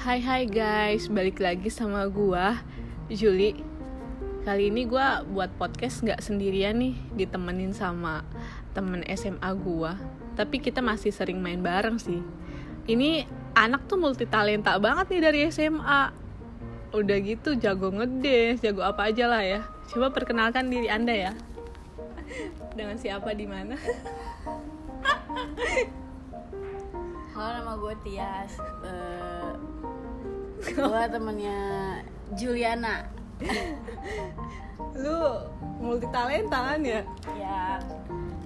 Hai hai guys, balik lagi sama gua Juli. Kali ini gua buat podcast nggak sendirian nih, ditemenin sama temen SMA gua. Tapi kita masih sering main bareng sih. Ini anak tuh multi talenta banget nih dari SMA. Udah gitu jago ngedance, jago apa aja lah ya. Coba perkenalkan diri anda ya. Dengan siapa di mana? Halo nama gue Tias Eh, Gue temennya Juliana. Lu multi talenta kan ya? Ya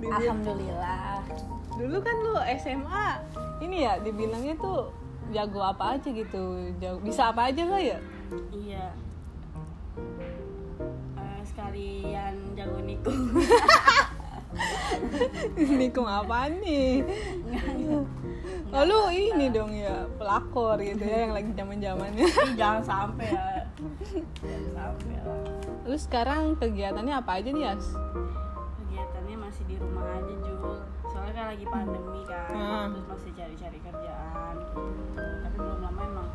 Alhamdulillah. Dulu kan lu SMA ini ya dibilangnya tuh jago apa aja gitu jago bisa apa aja lah ya? Iya. Eh, Sekalian jago nikung. Nikung apa nih? Oh lu ini dong ya pelakor gitu ya yang lagi zaman zamannya Jangan sampai ya. Jangan sampai lah. Lu sekarang kegiatannya apa aja nih Yas? Kegiatannya masih di rumah aja Jul. Soalnya kan lagi pandemi kan Hmm. Terus masih cari-cari kerjaan gitu. Tapi belum lama emang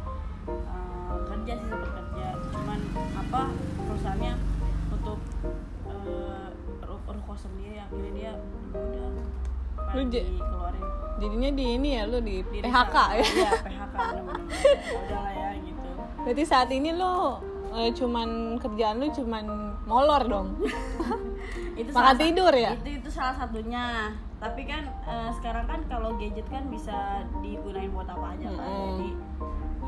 eh, Kerja sih sempat kerja. Cuman apa perusahaannya Untuk eh, ru- ruko sendiri. Akhirnya dia udah Lu dikeluarin. jadinya di ini ya lu di Di PHK ya? Iya PHK bener-bener. Udah lah ya gitu. Berarti saat ini lu eh, cuman kerjaan lu cuman molor dong? Itu makan tidur ya? Itu itu salah satunya. Tapi kan eh, sekarang kan kalau gadget kan bisa digunain buat apa aja kan jadi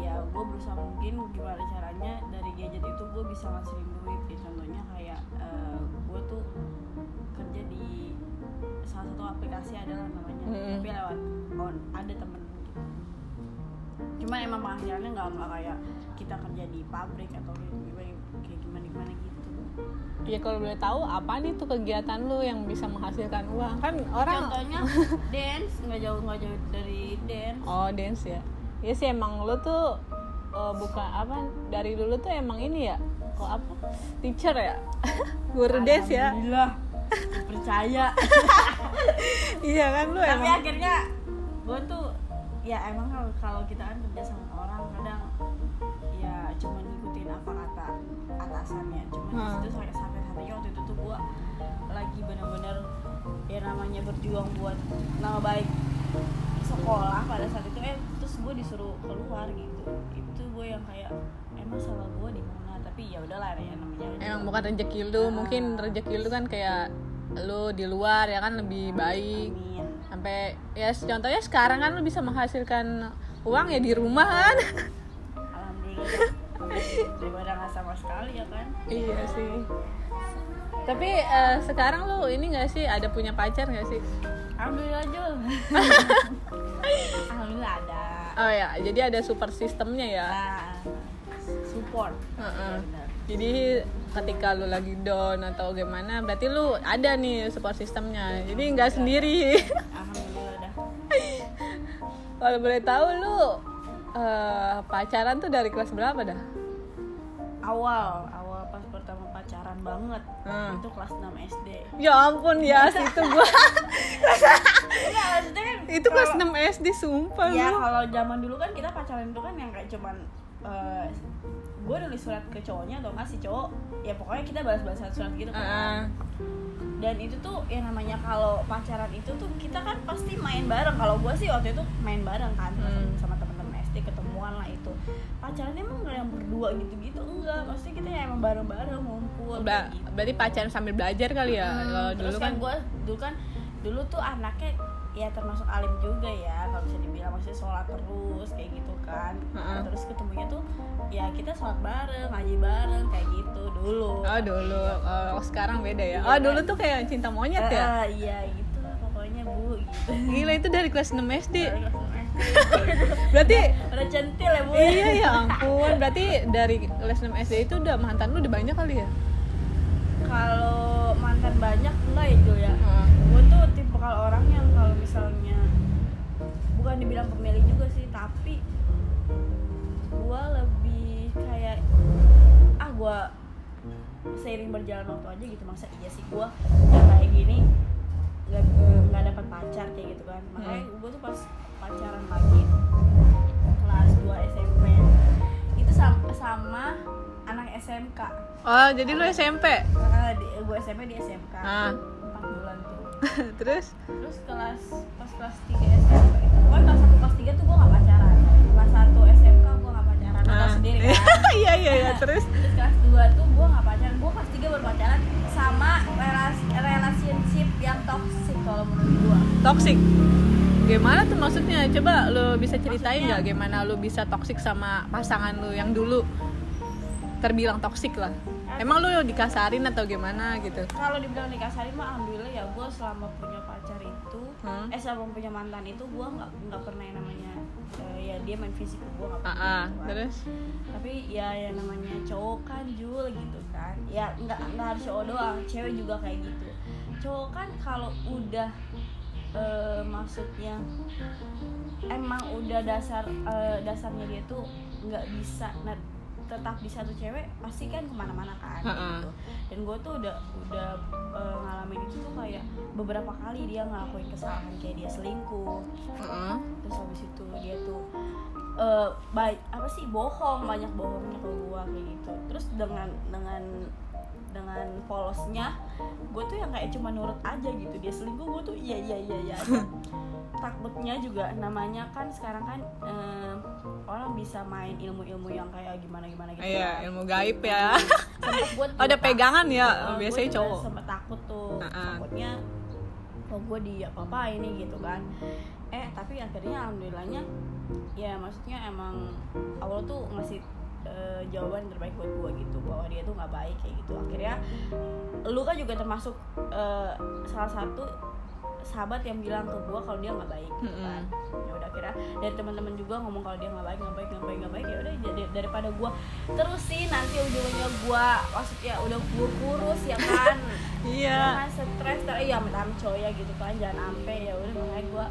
ya gue berusaha mungkin gimana caranya dari gadget itu gue bisa ngasilin duit ya, contohnya kayak gue tuh kerja di salah satu aplikasi adalah namanya. Mm-mm. tapi lewat on ada temen. Gitu cuma emang penghasilannya nggak nggak kayak kita kerja di pabrik atau kayak gimana kayak gimana gimana gitu. Ya kalau boleh tahu apa nih tuh kegiatan lu yang bisa menghasilkan uang? Kan orang contohnya dance. Nggak jauh nggak jauh dari dance. Oh dance ya? Ya sih emang lu tuh eh, bukan apa? Dari dulu tuh emang ini ya? Oh apa? Teacher ya? Guru dance ya? Alhamdulillah percaya. Iya kan lu tapi emang. akhirnya gue tuh ya emang kalau kalau kita kan kerja sama orang kadang ya cuma ngikutin apa kata atasannya. Cuma Hmm. di situ sampai sampai hatinya waktu itu tuh gue lagi bener-bener ya namanya berjuang buat nama baik sekolah pada saat itu eh terus gue disuruh keluar gitu. Itu gue yang kayak emang salah gue di tapi ya udahlah ya namanya emang bukan rezeki lu mungkin rezeki lu kan kayak lu di luar ya kan lebih baik. Amin. sampai ya contohnya sekarang kan lu bisa menghasilkan uang ya di rumah kan. Alhamdulillah. Daripada nggak sama sekali ya kan. Iya sih. Tapi eh, sekarang lu ini gak sih ada punya pacar gak sih? Alhamdulillah Jul Alhamdulillah ada. Oh ya jadi ada super sistemnya ya? Nah, support Heeh. Benar. Jadi ketika lu lagi down atau gimana, berarti lu ada nih support sistemnya. Jadi nggak sendiri. Alhamdulillah dah Kalau boleh tahu lu eh, pacaran tuh dari kelas berapa dah? awal awal pas pertama pacaran banget Hmm. itu kelas 6 SD Ya ampun ya, itu gua. Enggak maksudnya kan itu kelas 6 SD sumpah ya kalau zaman dulu kan kita pacaran itu kan yang kayak cuman eh, gue nulis surat ke cowoknya atau nggak si cowok ya pokoknya kita balas-balasan surat gitu kan Heeh. dan itu tuh yang namanya kalau pacaran itu tuh kita kan pasti main bareng kalau gue sih waktu itu main bareng kan sama, Hmm. sama teman-teman SD ketemuan lah itu pacaran emang nggak yang berdua gitu-gitu enggak maksudnya kita yang emang bareng-bareng ngumpul kayak gitu. berarti pacaran sambil belajar kali ya. Hmm, Kalau dulu kan, kan gue dulu kan dulu tuh anaknya ya termasuk alim juga ya kalau bisa dibilang maksudnya sholat terus kayak gitu kan Heeh. terus ketemunya tuh ya kita sholat bareng ngaji bareng kayak gitu dulu oh dulu, oh, sekarang beda ya. Iya, Oh dulu tuh kayak cinta monyet ya. Ah, iya gitu lah pokoknya bu gitu Gila itu dari kelas 6 SD. Berarti udah centil ya bu iya ya ampun. Berarti dari kelas 6 SD itu udah mantan lu udah banyak kali ya? kalau mantan banyak enggak itu ya Heeh. gue tuh tipe kalau orang yang kalau misalnya bukan dibilang pemilih juga sih tapi gue lebih kayak ah gue seiring berjalan waktu aja gitu. Masa iya sih gue yang kayak gini nggak nggak dapat pacar kayak gitu kan. Makanya gue tuh pas pacaran lagi kelas 2 SMP sama anak SMK oh jadi lu SMP Nah, di, gue SMP di SMK Ah. 4 bulan tuh terus? Terus kelas pas kelas 3 SMP itu pokoknya kelas 1 kelas 3 tuh gue gak pacaran. Kelas 1 SMK gue gak pacaran. Lo tau Ah. sendiri kan? Iya iya iya. Terus? Terus kelas 2 tuh gue gak pacaran. Gue kelas 3 baru pacaran sama relasi relationship yang toxic kalau menurut gue toxic? Gimana tuh maksudnya? Coba lu bisa ceritain nggak gimana lu bisa toxic sama pasangan lu yang dulu? Terbilang toxic lah emang lu dikasarin atau gimana gitu? Kalau dibilang dikasarin mah alhamdulillah ya gue selama punya pacar itu Hmm. eh selama punya mantan itu gue nggak nggak pernah yang namanya eh, ya dia main fisik gue nggak ah pernah gitu kan. terus? Tapi ya yang namanya cowok kan Jul gitu kan. Ya nggak nggak harus cowok doang cewek juga kayak gitu. Cowok kan kalau udah eh, maksudnya emang udah dasar eh, dasarnya dia tuh nggak bisa nah, tetap di satu cewek pasti kan ke mana-mana kan Ha-ha. gitu. dan gue tuh udah udah eh, ngalamin itu tuh kayak beberapa kali dia ngelakuin kesalahan kayak dia selingkuh Heeh. terus habis itu dia tuh eh baik apa sih bohong banyak bohongnya ke gua kayak gitu terus dengan dengan dengan polosnya gue tuh yang kayak cuma nurut aja gitu. Dia selingkuh gue tuh iya iya iya iya takutnya juga namanya kan sekarang kan eh, orang bisa main ilmu-ilmu yang kayak gimana gimana gitu iya kan. ilmu gaib ya. Gua Oh, ada pegangan ya gua biasanya cowok. sempet takut tuh. Nah-ah. takutnya kok gue di apa apa ini? gitu kan. Eh tapi akhirnya alhamdulillahnya ya maksudnya emang Allah tuh ngasih eh, jawaban yang terbaik buat gue gitu bahwa dia tuh nggak baik kayak gitu. Akhirnya lu kan juga termasuk eh, salah satu sahabat yang bilang ke gue kalau dia nggak baik gitu kan. Ya udah akhirnya dari teman-teman juga ngomong kalau dia nggak baik nggak baik nggak baik nggak baik ya udah daripada gue terusin nanti ujungnya gue maksudnya udah gue kurus ya kan? Iya. Jangan stres ter iya amit coy ya gitu kan jangan ampe ya udah makanya gue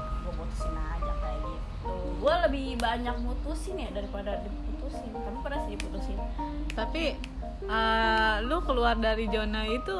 gue putusin aja gitu. Gue lebih banyak mutusin ya daripada diputusin. Tapi pernah sih diputusin? Tapi eh, lu keluar dari zona itu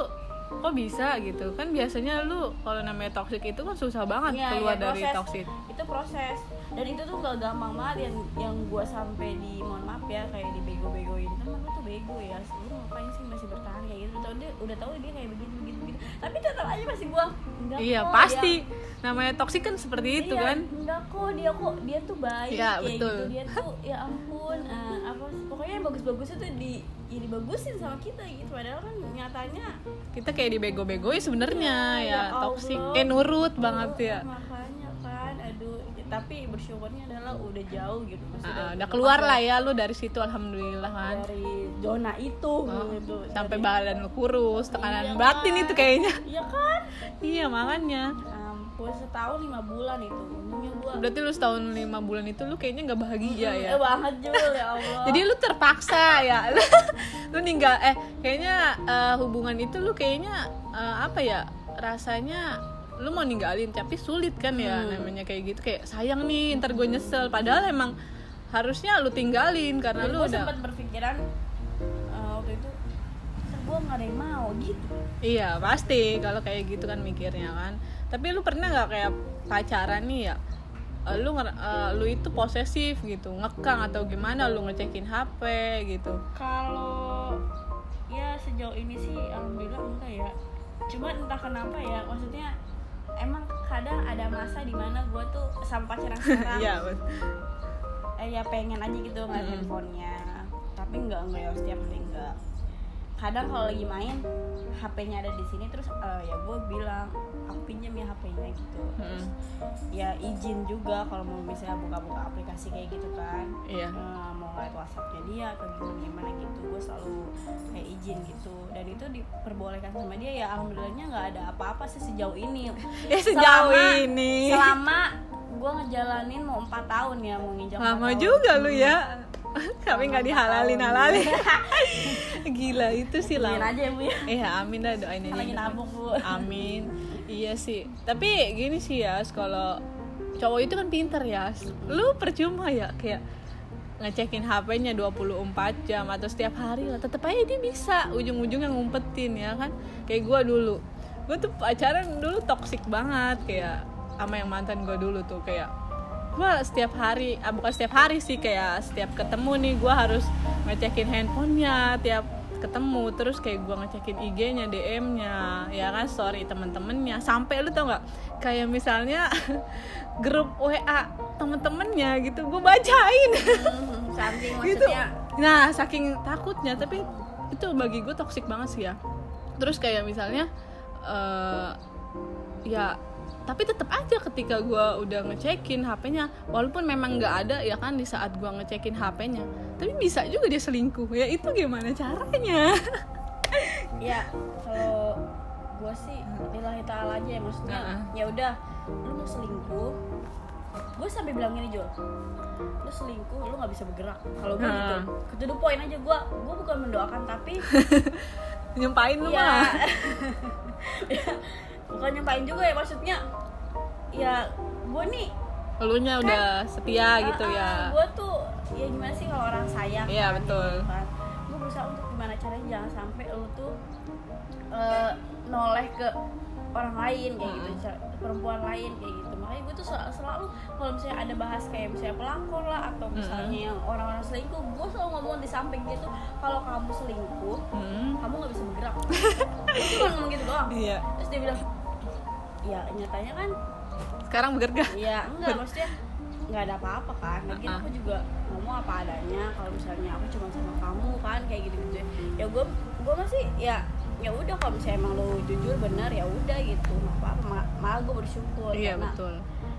kok bisa gitu? Kan biasanya lu kalau namanya toxic itu kan susah banget Iya, keluar iya, dari toxic. Itu proses. Dan itu tuh gak gampang banget. Yang yang gue sampai di mohon maaf ya kayak dibego-begoin. Kan lu tuh bego ya lu ngapain sih masih bertahan kayak gitu? Udah udah tahu dia kayak begini begini begini tapi tetap aja masih enggak iya kok, pasti. dia- namanya toxic kan seperti itu Iya, kan? enggak kok dia kok dia tuh baik Iya, kayak betul. gitu. Dia tuh ya ampun eh, apa pokoknya yang bagus-bagusnya tuh di ya dibagusin sama kita gitu. Padahal kan nyatanya kita kayak dibego-begoin sebenarnya Iya, ya, ya toxic. Allah. kayak nurut Tuh, banget ya. Makanya kan aduh tapi bersyukurnya adalah udah jauh gitu. Maksudnya Ah, udah keluar lah ya lu dari situ alhamdulillah kan. Dari zona itu Oh, gitu. sampai badan lu kurus tekanan Iya batin kan? itu kayaknya. Iya kan? Iya makanya. Ampun setahun lima bulan itu umumnya gua. Berarti lu setahun lima bulan itu lu kayaknya nggak bahagia ya? eh banget Jul ya Allah. Jadi lu terpaksa ya? Lu ninggal eh kayaknya eh, hubungan itu lu kayaknya eh, apa ya rasanya lu mau ninggalin tapi sulit kan ya Hmm. namanya kayak gitu. Kayak sayang nih ntar gue nyesel. Padahal emang harusnya lu tinggalin karena Dan lu gue udah sempat berpikiran gue nggak ada yang mau gitu. Iya pasti kalau kayak gitu kan mikirnya kan. Tapi lu pernah nggak kayak pacaran nih ya eh, lu eh, lu itu posesif gitu ngekang atau gimana lu ngecekin HP gitu? Kalau ya sejauh ini sih alhamdulillah enggak ya. Cuma entah kenapa ya maksudnya emang kadang ada masa di mana gue tuh sama pacar yang sekarang. Iya bet- eh, ya pengen aja gitu ngeliat Mm. handphonenya. Tapi enggak enggak ya setiap hari enggak kadang kalau lagi main HP-nya ada di sini terus eh, ya gue bilang aku pinjam ya HP-nya gitu. Terus ya izin juga kalau mau misalnya buka-buka aplikasi kayak gitu kan. Iya. Eh, mau ngeliat WhatsAppnya dia atau gimana gimana gitu gue selalu kayak izin gitu. Dan itu diperbolehkan sama dia ya alhamdulillahnya nggak ada apa-apa sih sejauh ini. Ya sejauh Selama- ini. selama gue ngejalanin mau empat tahun ya mau nginjak lama tahun. juga lu ya tapi nggak dihalalin halalin gila itu sih lah aja ya bu ya Iya amin dah doain aja lagi gitu. nabung bu Amin. Iya sih. Tapi gini sih ya, kalau cowok itu kan pinter ya. Lu percuma ya kayak ngecekin HP-nya 24 jam atau setiap hari lah tetep aja dia bisa ujung-ujungnya ngumpetin ya kan kayak gua dulu gue tuh pacaran dulu toxic banget kayak sama yang mantan gue dulu tuh kayak gue setiap hari ah, bukan setiap hari sih kayak setiap ketemu nih gue harus ngecekin handphonenya tiap ketemu. Terus kayak gue ngecekin IG-nya DM-nya ya kan story temen-temennya. Sampai lu tau nggak? Kayak misalnya grup WA temen-temennya gitu gue bacain. Hmm, saking gitu. maksudnya. Nah saking takutnya tapi itu bagi gue toksik banget sih ya. Terus kayak misalnya eh ya tapi tetap aja ketika gue udah ngecekin HP-nya walaupun memang nggak ada ya kan di saat gue ngecekin HP-nya tapi bisa juga dia selingkuh. Ya itu gimana caranya? Ya kalau gue sih lillahi ta'ala aja ya maksudnya Heeh. ya udah lu mau selingkuh gue sampai bilang gini Jul lu selingkuh lu nggak bisa bergerak. Kalau gue gitu Heeh. to the point aja gue gue bukan mendoakan tapi nyempain lu ya. mah bukan nyempain juga ya maksudnya ya gue nih elunya udah setia gitu ya gue tuh ya gimana sih kalau orang sayang Iya, kan, betul. gitu kan. gue berusaha untuk gimana caranya jangan sampai lu tuh eh, noleh ke orang lain kayak gitu Hmm. ca- perempuan lain kayak gitu makanya gue tuh sel- selalu kalau misalnya ada bahas kayak misalnya pelakor lah atau Hmm. misalnya yang orang-orang selingkuh gue selalu ngomong di samping gitu kalau kamu selingkuh Hmm. kamu nggak bisa bergerak gue cuma ngomong gitu doang iya terus dia bilang ya nyatanya kan sekarang bekerja Iya, enggak maksudnya nggak ada apa-apa kan. Lagian Uh-uh. aku juga ngomong apa adanya. Kalau misalnya aku cuma sama kamu kan kayak gitu-gitu. Ya gue gue masih ya ya udah kalau misalnya emang lo jujur benar ya udah gitu apa-apa Ma- malah gue bersyukur iya karena betul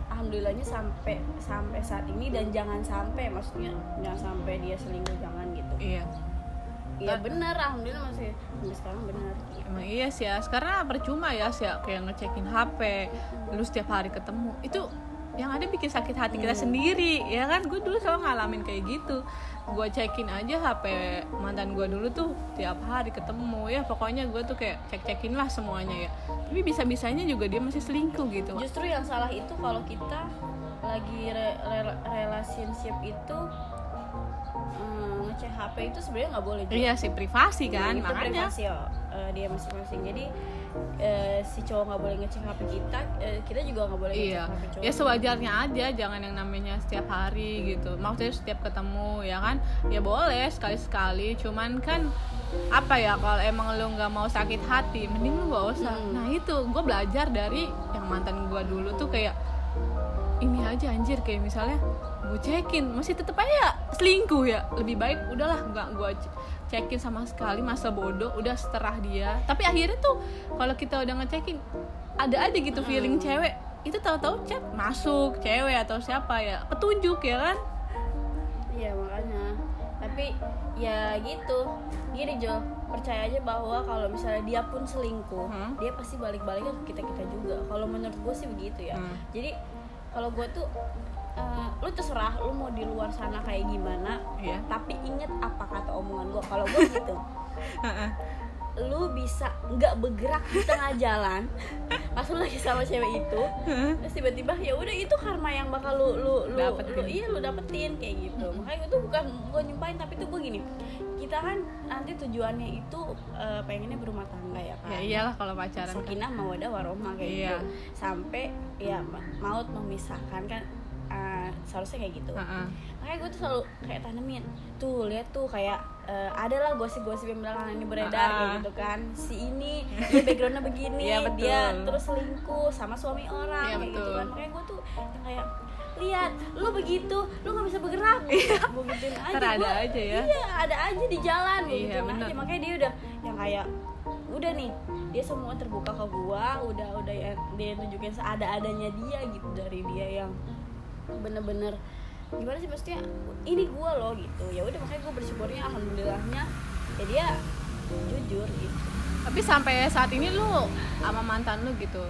alhamdulillahnya sampai sampai saat ini dan jangan sampai maksudnya jangan sampai dia selingkuh jangan gitu iya ya benar alhamdulillah masih sampai sekarang benar gitu. Emang iya sih ya, karena percuma ya sih kayak ngecekin HP, lu setiap hari ketemu. Itu yang ada bikin sakit hati kita Iya. sendiri ya kan? Gue dulu selalu ngalamin kayak gitu. Gue cekin aja HP mantan gue dulu tuh tiap hari ketemu ya. Pokoknya gue tuh kayak cek cekin lah semuanya ya. Tapi bisa bisanya juga dia masih selingkuh gitu. Justru yang salah itu kalau kita lagi re- re- relationship itu mm, ngecek HP itu sebenarnya nggak boleh juga. iya sih privasi kan itu makanya. privasi ya, eh, dia masing-masing jadi eh, si cowok nggak boleh ngecek HP kita eh, kita juga nggak boleh Iya, ngecek HP cowok ya sewajarnya aja, jangan yang namanya setiap hari gitu. Maksudnya setiap ketemu ya kan, ya boleh sekali-sekali. Cuman kan apa ya kalau emang lu nggak mau sakit hati, mending lu gak usah. Hmm. Nah itu gue belajar dari yang mantan gue dulu tuh kayak ini aja anjir kayak misalnya gue cekin masih tetep aja selingkuh ya lebih baik udahlah nggak gue cekin sama sekali masa bodoh udah seterah dia. Tapi akhirnya tuh kalau kita udah ngecekin ada aja gitu feeling Hmm. cewek. Itu tahu-tahu chat masuk cewek atau siapa ya petunjuk ya kan? Iya makanya. Tapi ya gitu. Gini Jo percaya aja bahwa kalau misalnya dia pun selingkuh Hmm. dia pasti balik-baliknya ke kita kita juga. Kalau menurut gue sih begitu ya. Hmm. jadi kalau gue tuh eh, lu terserah lu mau di luar sana kayak gimana Iya. tapi inget apa kata omongan gue kalau gue gitu lu bisa nggak bergerak di tengah jalan pas lu lagi sama cewek itu terus tiba-tiba ya udah itu karma yang bakal lu lu lu, Dapetin. lu- iya lu dapetin kayak gitu makanya gue tuh bukan gue nyumpain tapi tuh gue gini kita kan nanti tujuannya itu eh, pengennya berumah tangga ya kan ya iyalah kalau pacaran kan. sakinah mawadah warohmah kayak Iya. gitu sampai ya ma- maut memisahkan kan eh, seharusnya kayak gitu Heeh. makanya gue tuh selalu kayak tanemin tuh lihat tuh kayak eh, ada lah gosip-gosip yang belakangan ini beredar Ah. kayak gitu kan si ini dia backgroundnya begini Iya, betul. dia terus selingkuh sama suami orang Iya, kayak gitu betul. kan makanya gue tuh yang kayak lihat lu begitu lu nggak bisa bergerak gue gituin aja Ntar ada gua- aja ya. iya ada aja di jalan Iya, bener. aja makanya dia udah yang kayak udah nih dia semua terbuka ke gua udah udah ya, dia tunjukin seada-adanya dia gitu dari dia yang bener-bener. Gimana sih maksudnya ini gua loh gitu. Ya udah makanya gue bersyukurnya alhamdulillahnya ya dia jujur gitu. Tapi sampai saat ini lu sama mantan lu gitu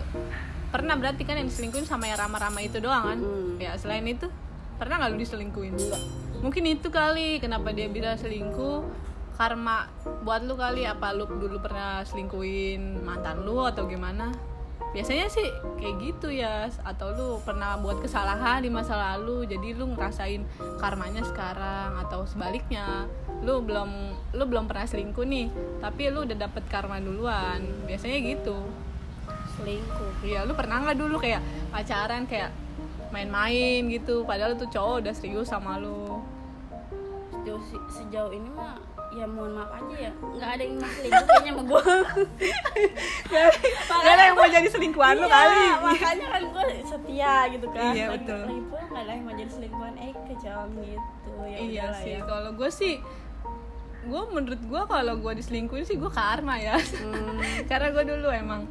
pernah berarti kan yang diselingkuhin sama yang rama-rama itu doang kan? Mm. ya selain itu pernah nggak lu diselingkuhin? Enggak. mungkin itu kali kenapa dia bilang selingkuh. Karma buat lu kali apa lu dulu pernah selingkuhin mantan lu atau gimana biasanya sih kayak gitu ya atau lu pernah buat kesalahan di masa lalu jadi lu ngerasain karmanya sekarang atau sebaliknya lu belum lu belum pernah selingkuh nih tapi lu udah dapet karma duluan. Biasanya gitu. Selingkuh. Iya, lu pernah nggak dulu kayak pacaran kayak main-main gitu padahal tuh cowok udah serius sama lu? Sejauh sejauh ini mah ya mohon maaf aja ya. Nggak ada yang mau selingkuh kayaknya sama gue Gak ada yang mau jadi selingkuhan Iya, kali. makanya kan gue setia gitu kan. Iya, Lagi- betul. lagi pula nggak ada yang mau jadi selingkuhan. Eh kejauhan gitu. Ya iya sih ya. kalau gue sih gue menurut gue kalau gue diselingkuhin sih gue karma ya. Hmm, karena gue dulu emang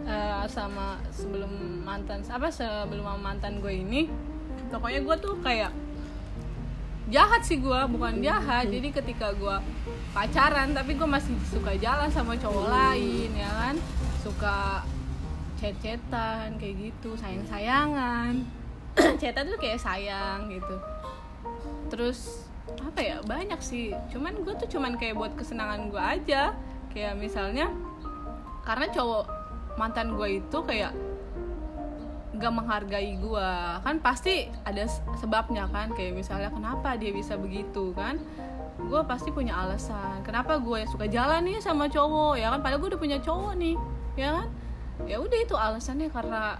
eh, sama sebelum mantan apa sebelum mantan gue ini pokoknya gue tuh kayak jahat sih gue bukan jahat. Jadi ketika gue pacaran tapi gue masih suka jalan sama cowok lain ya kan? Suka chat-chatan kayak gitu sayang-sayangan. Chatan tuh kayak sayang gitu. Terus apa ya banyak sih. Cuman gue tuh cuman kayak buat kesenangan gue aja. Kayak misalnya karena cowok mantan gue itu kayak gak menghargai gue kan pasti ada sebabnya kan kayak misalnya kenapa dia bisa begitu kan? Gue pasti punya alasan. Kenapa gue suka jalan nih sama cowok ya kan? Padahal gue udah punya cowok nih ya kan? Ya udah itu alasannya karena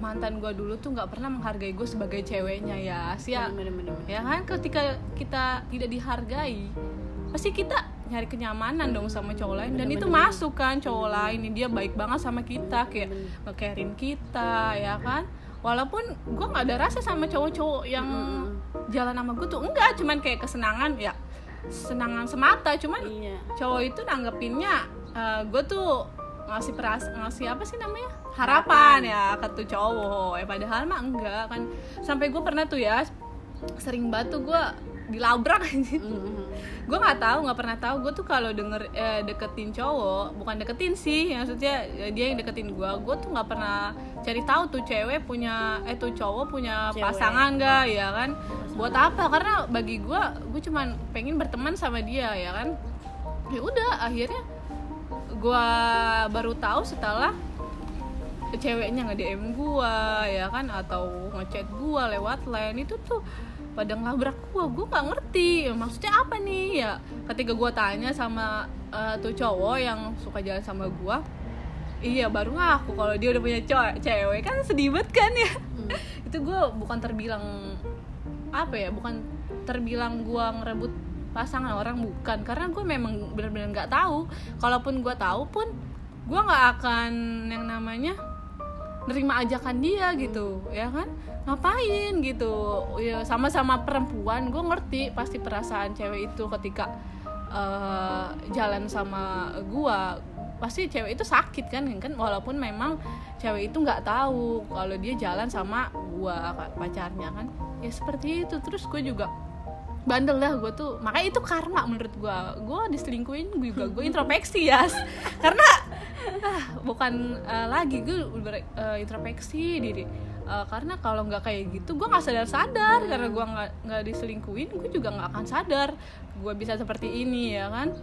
mantan gue dulu tuh nggak pernah menghargai gue sebagai ceweknya ya. Asia bener, bener, bener. ya kan? Ketika kita tidak dihargai pasti kita nyari kenyamanan dong sama cowok lain. Dan itu masuk kan cowok lain. Dia baik banget sama kita kayak nge-carein kita ya kan? Walaupun gue nggak ada rasa sama cowok-cowok yang jalan sama gue tuh enggak. Cuman kayak kesenangan ya. Senangan semata. Cuman iya. cowok itu nanggepinnya gue tuh ngasih peras ngasih apa sih namanya? Harapan ya ke tuh cowok. Ya padahal mah enggak kan. Sampai gue pernah tuh ya sering tuh gue dilabrak anjir Mm-mm. gue nggak tahu nggak pernah tahu. Gue tuh kalau denger eh, deketin cowok bukan deketin sih maksudnya eh, dia yang deketin gue gue tuh nggak pernah cari tahu tuh cewek punya eh tuh cowok punya Cewek. pasangan gak ya kan? Buat apa? Karena bagi gue gue cuman pengen berteman sama dia ya kan? Ya udah akhirnya gue baru tahu setelah ceweknya nge DM gua ya kan? Atau ngechat gua lewat line. Itu tuh pada ngelabrak gua gua nggak ngerti. Maksudnya apa nih? Ya ketika gua tanya sama eh, tuh cowok yang suka jalan sama gua iya baru ngaku kalau dia udah punya cowok cewek. Kan sedih banget kan ya? Itu gua bukan terbilang apa ya bukan terbilang gua ngerebut pasangan orang bukan. Karena gue memang benar-benar nggak tahu. Kalaupun gue tahu pun gue nggak akan yang namanya nerima ajakan dia gitu ya kan? Ngapain gitu? Ya sama-sama perempuan gue ngerti pasti perasaan cewek itu ketika eh, jalan sama gue pasti cewek itu sakit kan kan? Walaupun memang cewek itu nggak tahu kalau dia jalan sama gue pacarnya kan? Ya seperti itu. Terus gue juga bandel dah gue tuh. Makanya itu karma menurut gue gue diselingkuhin gue juga gue introspeksi ya karena ah, bukan eh, lagi. Gue ber- eh, introspeksi diri. Eh, karena kalau nggak kayak gitu gue nggak sadar sadar. Karena gue nggak nggak diselingkuhin gue juga nggak akan sadar. Gue bisa seperti ini ya kan?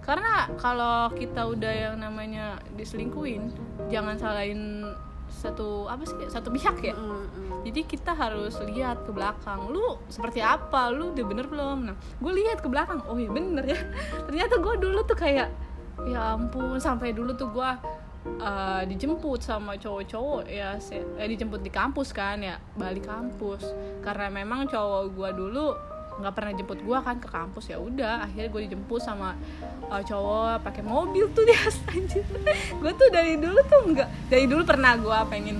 Karena kalau kita udah yang namanya diselingkuhin jangan salahin satu apa sih satu pihak ya? Mm-mm. jadi kita harus lihat ke belakang lu seperti apa? Lu udah bener belum? Nah gue lihat ke belakang oh iya bener ya. Ternyata gue dulu tuh kayak ya ampun sampai dulu tuh gue uh, dijemput sama cowok-cowok ya se- eh, dijemput di kampus kan ya balik kampus. Karena memang cowok gue dulu nggak pernah jemput gue kan ke kampus ya udah akhirnya gue dijemput sama uh, cowok pakai mobil tuh dia anjir. Gue tuh dari dulu tuh nggak dari dulu pernah gue pengen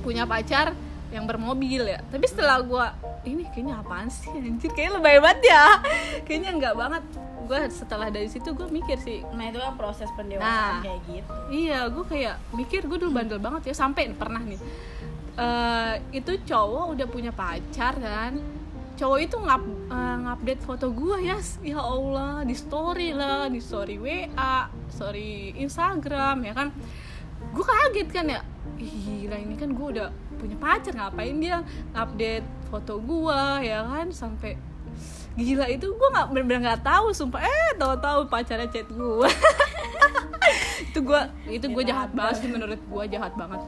punya pacar yang bermobil ya. Tapi setelah gue ini kayaknya apaan sih anjir? Kayaknya lebay banget ya. Kayaknya enggak banget. Gue setelah dari situ gue mikir sih nah itu kan proses pendewasaan Nah. kayak gitu. iya gue kayak mikir gue dulu bandel banget ya sampai pernah nih eh, itu cowok udah punya pacar kan cowok itu ngap eh, ngupdate foto gue ya ya allah di story lah di story wa story instagram ya kan? Gue kaget kan ya gila ini kan gue udah punya pacar ngapain dia update foto gue ya kan? Sampai gila itu gue nggak bener-bener nggak tahu sumpah. Eh tahu-tahu pacarnya chat gue itu gue itu gue jahat banget sih menurut gue jahat banget.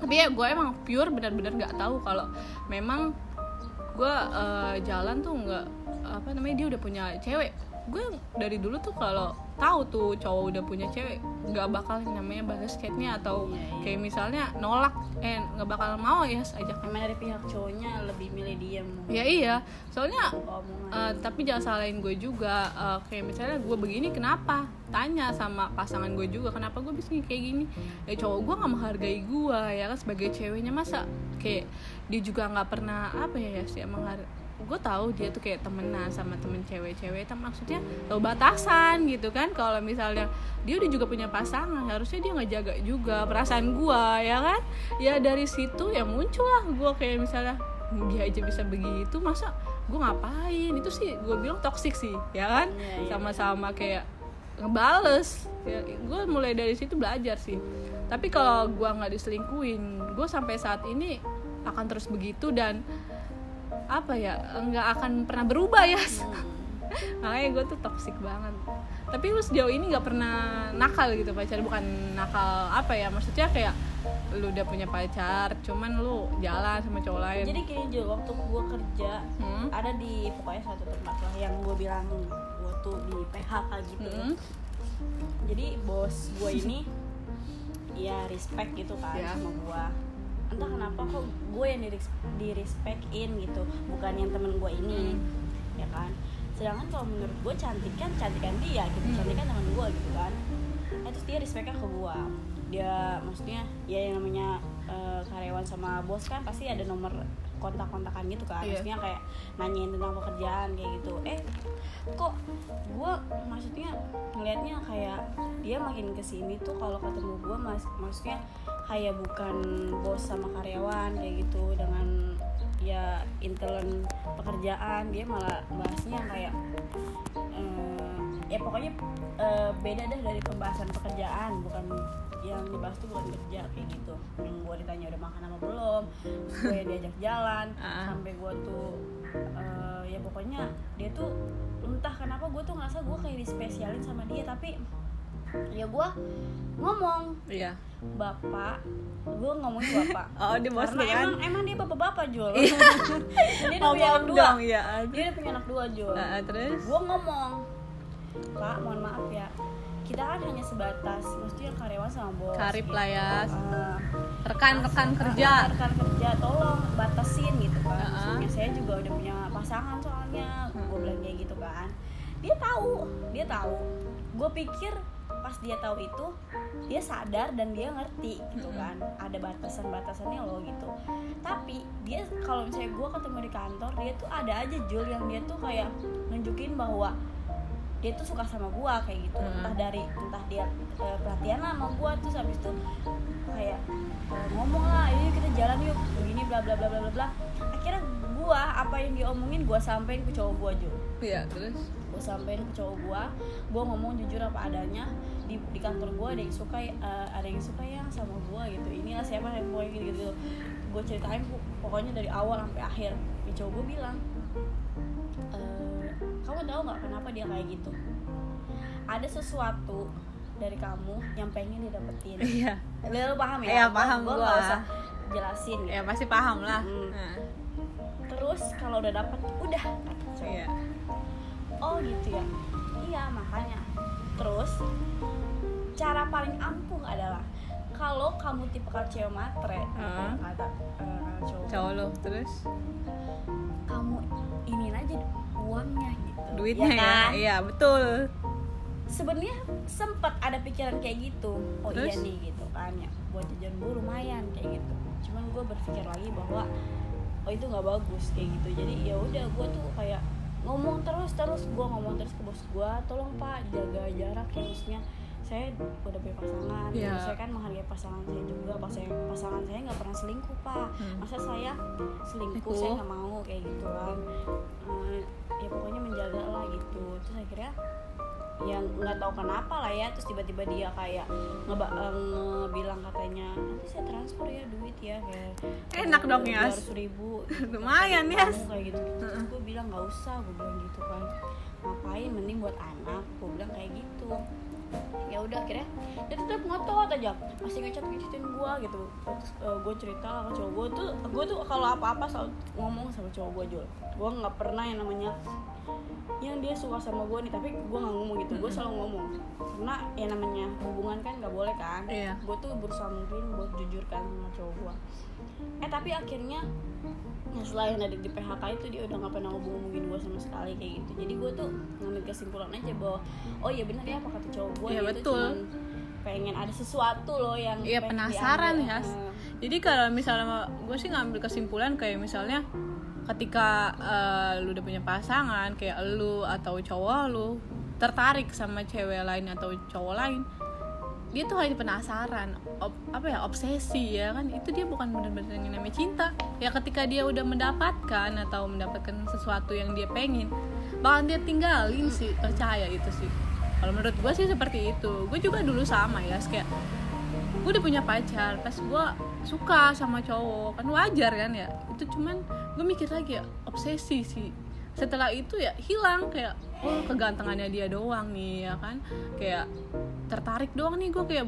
Tapi ya gue emang pure benar-benar nggak tahu kalau memang gue eh, jalan tuh nggak apa namanya dia udah punya cewek. Gue dari dulu tuh kalau tahu tuh cowok udah punya cewek nggak bakal yang namanya balas chatnya atau Iya, iya. kayak misalnya nolak eh nggak bakal mau ya ajak. Emang dari pihak cowoknya lebih milih diem. Ya iya. Soalnya omongan. Eh, tapi jangan salahin gue juga. Eh, kayak misalnya gue begini kenapa? Tanya sama pasangan gue juga kenapa gue bisa kayak gini? Ya cowok gue nggak menghargai gue ya kan? Sebagai ceweknya masa kayak dia juga nggak pernah apa ya ya sih menghargai gue tahu dia tuh kayak temenan sama temen cewek-cewek tapi maksudnya tahu batasan gitu kan. Kalau misalnya dia udah juga punya pasangan harusnya dia nggak jaga juga perasaan gue ya kan? Ya dari situ ya muncul lah gue kayak misalnya dia aja bisa begitu masa gue ngapain? Itu sih gue bilang toxic sih ya kan? Iya, iya. sama-sama kayak ngebales. Ya, gue mulai dari situ belajar sih. Tapi kalau gue nggak diselingkuin gue sampai saat ini akan terus begitu dan apa ya nggak akan pernah berubah ya Hmm. makanya gue tuh toxic banget tapi lu sejauh ini nggak pernah nakal gitu pacar bukan nakal apa ya maksudnya kayak lu udah punya pacar cuman lu jalan sama cowok lain jadi gini juga waktu gue kerja Hmm? ada di pokoknya satu tempat lah yang gue bilang gue tuh di PHK gitu Hmm? jadi bos gue ini ya respect gitu kan Ya. sama gue entah kenapa kok gue yang di, di respectin gitu bukan yang temen gue ini ya kan? Sedangkan kalau menurut gue cantik kan cantikan dia gitu Hmm. cantik kan temen gue gitu kan. Nah, terus dia respectnya ke gue. Dia maksudnya ya yang namanya eh, karyawan sama bos kan pasti ada nomor kontak-kontakan gitu kan. Iya. maksudnya kayak nanyain tentang pekerjaan kayak gitu. Eh kok gue maksudnya ngelihatnya kayak dia makin ke sini tuh kalau ketemu gue mas maksudnya kayak bukan bos sama karyawan kayak gitu dengan ya intern pekerjaan. Dia malah bahasnya kayak eh, ya pokoknya eh, beda dah dari pembahasan pekerjaan bukan yang dibahas tuh bukan kerja kayak gitu. Yang gue ditanya udah makan apa belum terus gue yang diajak jalan Ah. sampai gue tuh eh, ya pokoknya dia tuh entah kenapa gue tuh ngerasa gue kayak dispesialin sama dia tapi ya gue ngomong. Iya. Bapak gue ngomongin bapak. Oh dia bos karena kan? emang emang dia bapak-bapak Jul. Iya. dia udah punya anak ngomong dua. dong ya dia udah punya anak dua Jul. Ah, terus? Gue ngomong pak mohon maaf ya kita kan hanya sebatas maksudnya karyawan sama bos Karib lah ya. Ah, rekan-rekan ah, kerja. rekan kerja tolong batasin gitu kan. Ah. maksudnya saya juga udah punya pasangan soalnya gue Hmm. bilang kayak gitu kan. Dia tahu dia tahu. Gue pikir pas dia tahu itu dia sadar dan dia ngerti gitu kan. Ada batasan-batasannya loh gitu. Tapi dia kalau misalnya gue ketemu di kantor dia tuh ada aja Jul yang dia tuh kayak nunjukin bahwa dia tuh suka sama gua kayak gitu. Hmm. entah dari entah dia eh, perhatian lah sama gua terus habis itu kayak eh, ngomong lah ayo kita jalan yuk begini bla bla bla bla bla akhirnya gua apa yang diomongin gua sampein ke cowok gua Jul iya terus? Gue sampein ke cowok gue gue ngomong jujur apa adanya di, di kantor gue ada yang suka eh, ada yang suka yang sama gue gitu. Inilah siapa yang pokoknya gitu gitu. Gue ceritain pok- pokoknya dari awal sampai akhir. Di cowok gue bilang "Eh, kamu tahu nggak kenapa dia kayak gitu? Ada sesuatu dari kamu yang pengen didapetin iya. Lo paham ya? Iya, paham gue gua. nggak usah jelasin. Gitu. ya pasti paham lah. Hmm. Nah, terus kalau udah dapet udah. Kata cowok. iya. Oh gitu ya? Iya makanya. Terus cara paling ampuh adalah kalau kamu tipe cewek matre Heeh. kata eh, cowok. Cowok lo terus? Kamu iniin aja uangnya gitu. Duitnya ya, kan? iya betul. Sebenarnya sempat ada pikiran kayak gitu. Oh iya Terus? nih gitu kan ya. Buat jajan gue lumayan kayak gitu. Cuman gue berpikir lagi bahwa oh itu nggak bagus kayak gitu. Jadi ya udah gue tuh kayak ngomong terus terus. Gue ngomong terus ke bos gue tolong pak jaga jarak ya maksudnya saya udah punya pasangan. Iya. saya kan menghargai pasangan saya juga. Pasangan pasangan saya nggak pernah selingkuh pak. Hmm. masa saya selingkuh Selingkuh. saya nggak mau kayak gitu kan. Eh, ya pokoknya menjaga lah gitu. Terus akhirnya yang nggak tahu kenapa lah ya terus tiba-tiba dia kayak ngeba eh, ngebilang katanya nanti saya transfer ya duit ya kayak Enak dong, Yas. ratus ribu. Lumayan, Kamu Yas. kayak gitu. Terus gue bilang nggak usah gue bilang gitu kan. Ngapain? Mending buat anak. Gue bilang kayak gitu ya udah akhirnya dia tetap ngotot aja masih ngechat ngecetin gue gitu. Terus gue cerita sama cowok gue tuh gue tuh kalau apa-apa selalu ngomong sama cowok gue jual gue nggak pernah yang namanya yang dia suka sama gue nih tapi gue nggak ngomong gitu. Gue selalu ngomong. Karena ya namanya hubungan kan nggak boleh kan? Iya. gue tuh berusaha mungkin buat jujur kan sama cowok gue eh tapi akhirnya setelah yang ada di PHK itu dia udah nggak pernah ngomongin gue sama sekali kayak gitu jadi gue tuh ngambil kesimpulan aja bahwa oh iya benar ya apa kata cowok gue Iya, dia tuh betul. cuman pengen ada sesuatu loh yang Iya penasaran diambil. ya. Eh, Jadi kalau misalnya gue sih ngambil kesimpulan kayak misalnya ketika eh, lu udah punya pasangan kayak lu atau cowok lu tertarik sama cewek lain atau cowok lain dia tuh hanya penasaran ob- apa ya obsesi ya kan itu dia bukan benar-benar yang namanya cinta. Ya ketika dia udah mendapatkan atau mendapatkan sesuatu yang dia pengen bahkan dia tinggalin sih percaya itu sih. Kalau menurut gue sih seperti itu. Gue juga dulu sama ya kayak gue udah punya pacar pas gue suka sama cowok kan wajar kan ya. Itu cuman gue mikir lagi ya obsesi sih setelah itu ya hilang kayak oh kegantengannya dia doang nih ya kan? Kayak tertarik doang nih gue kayak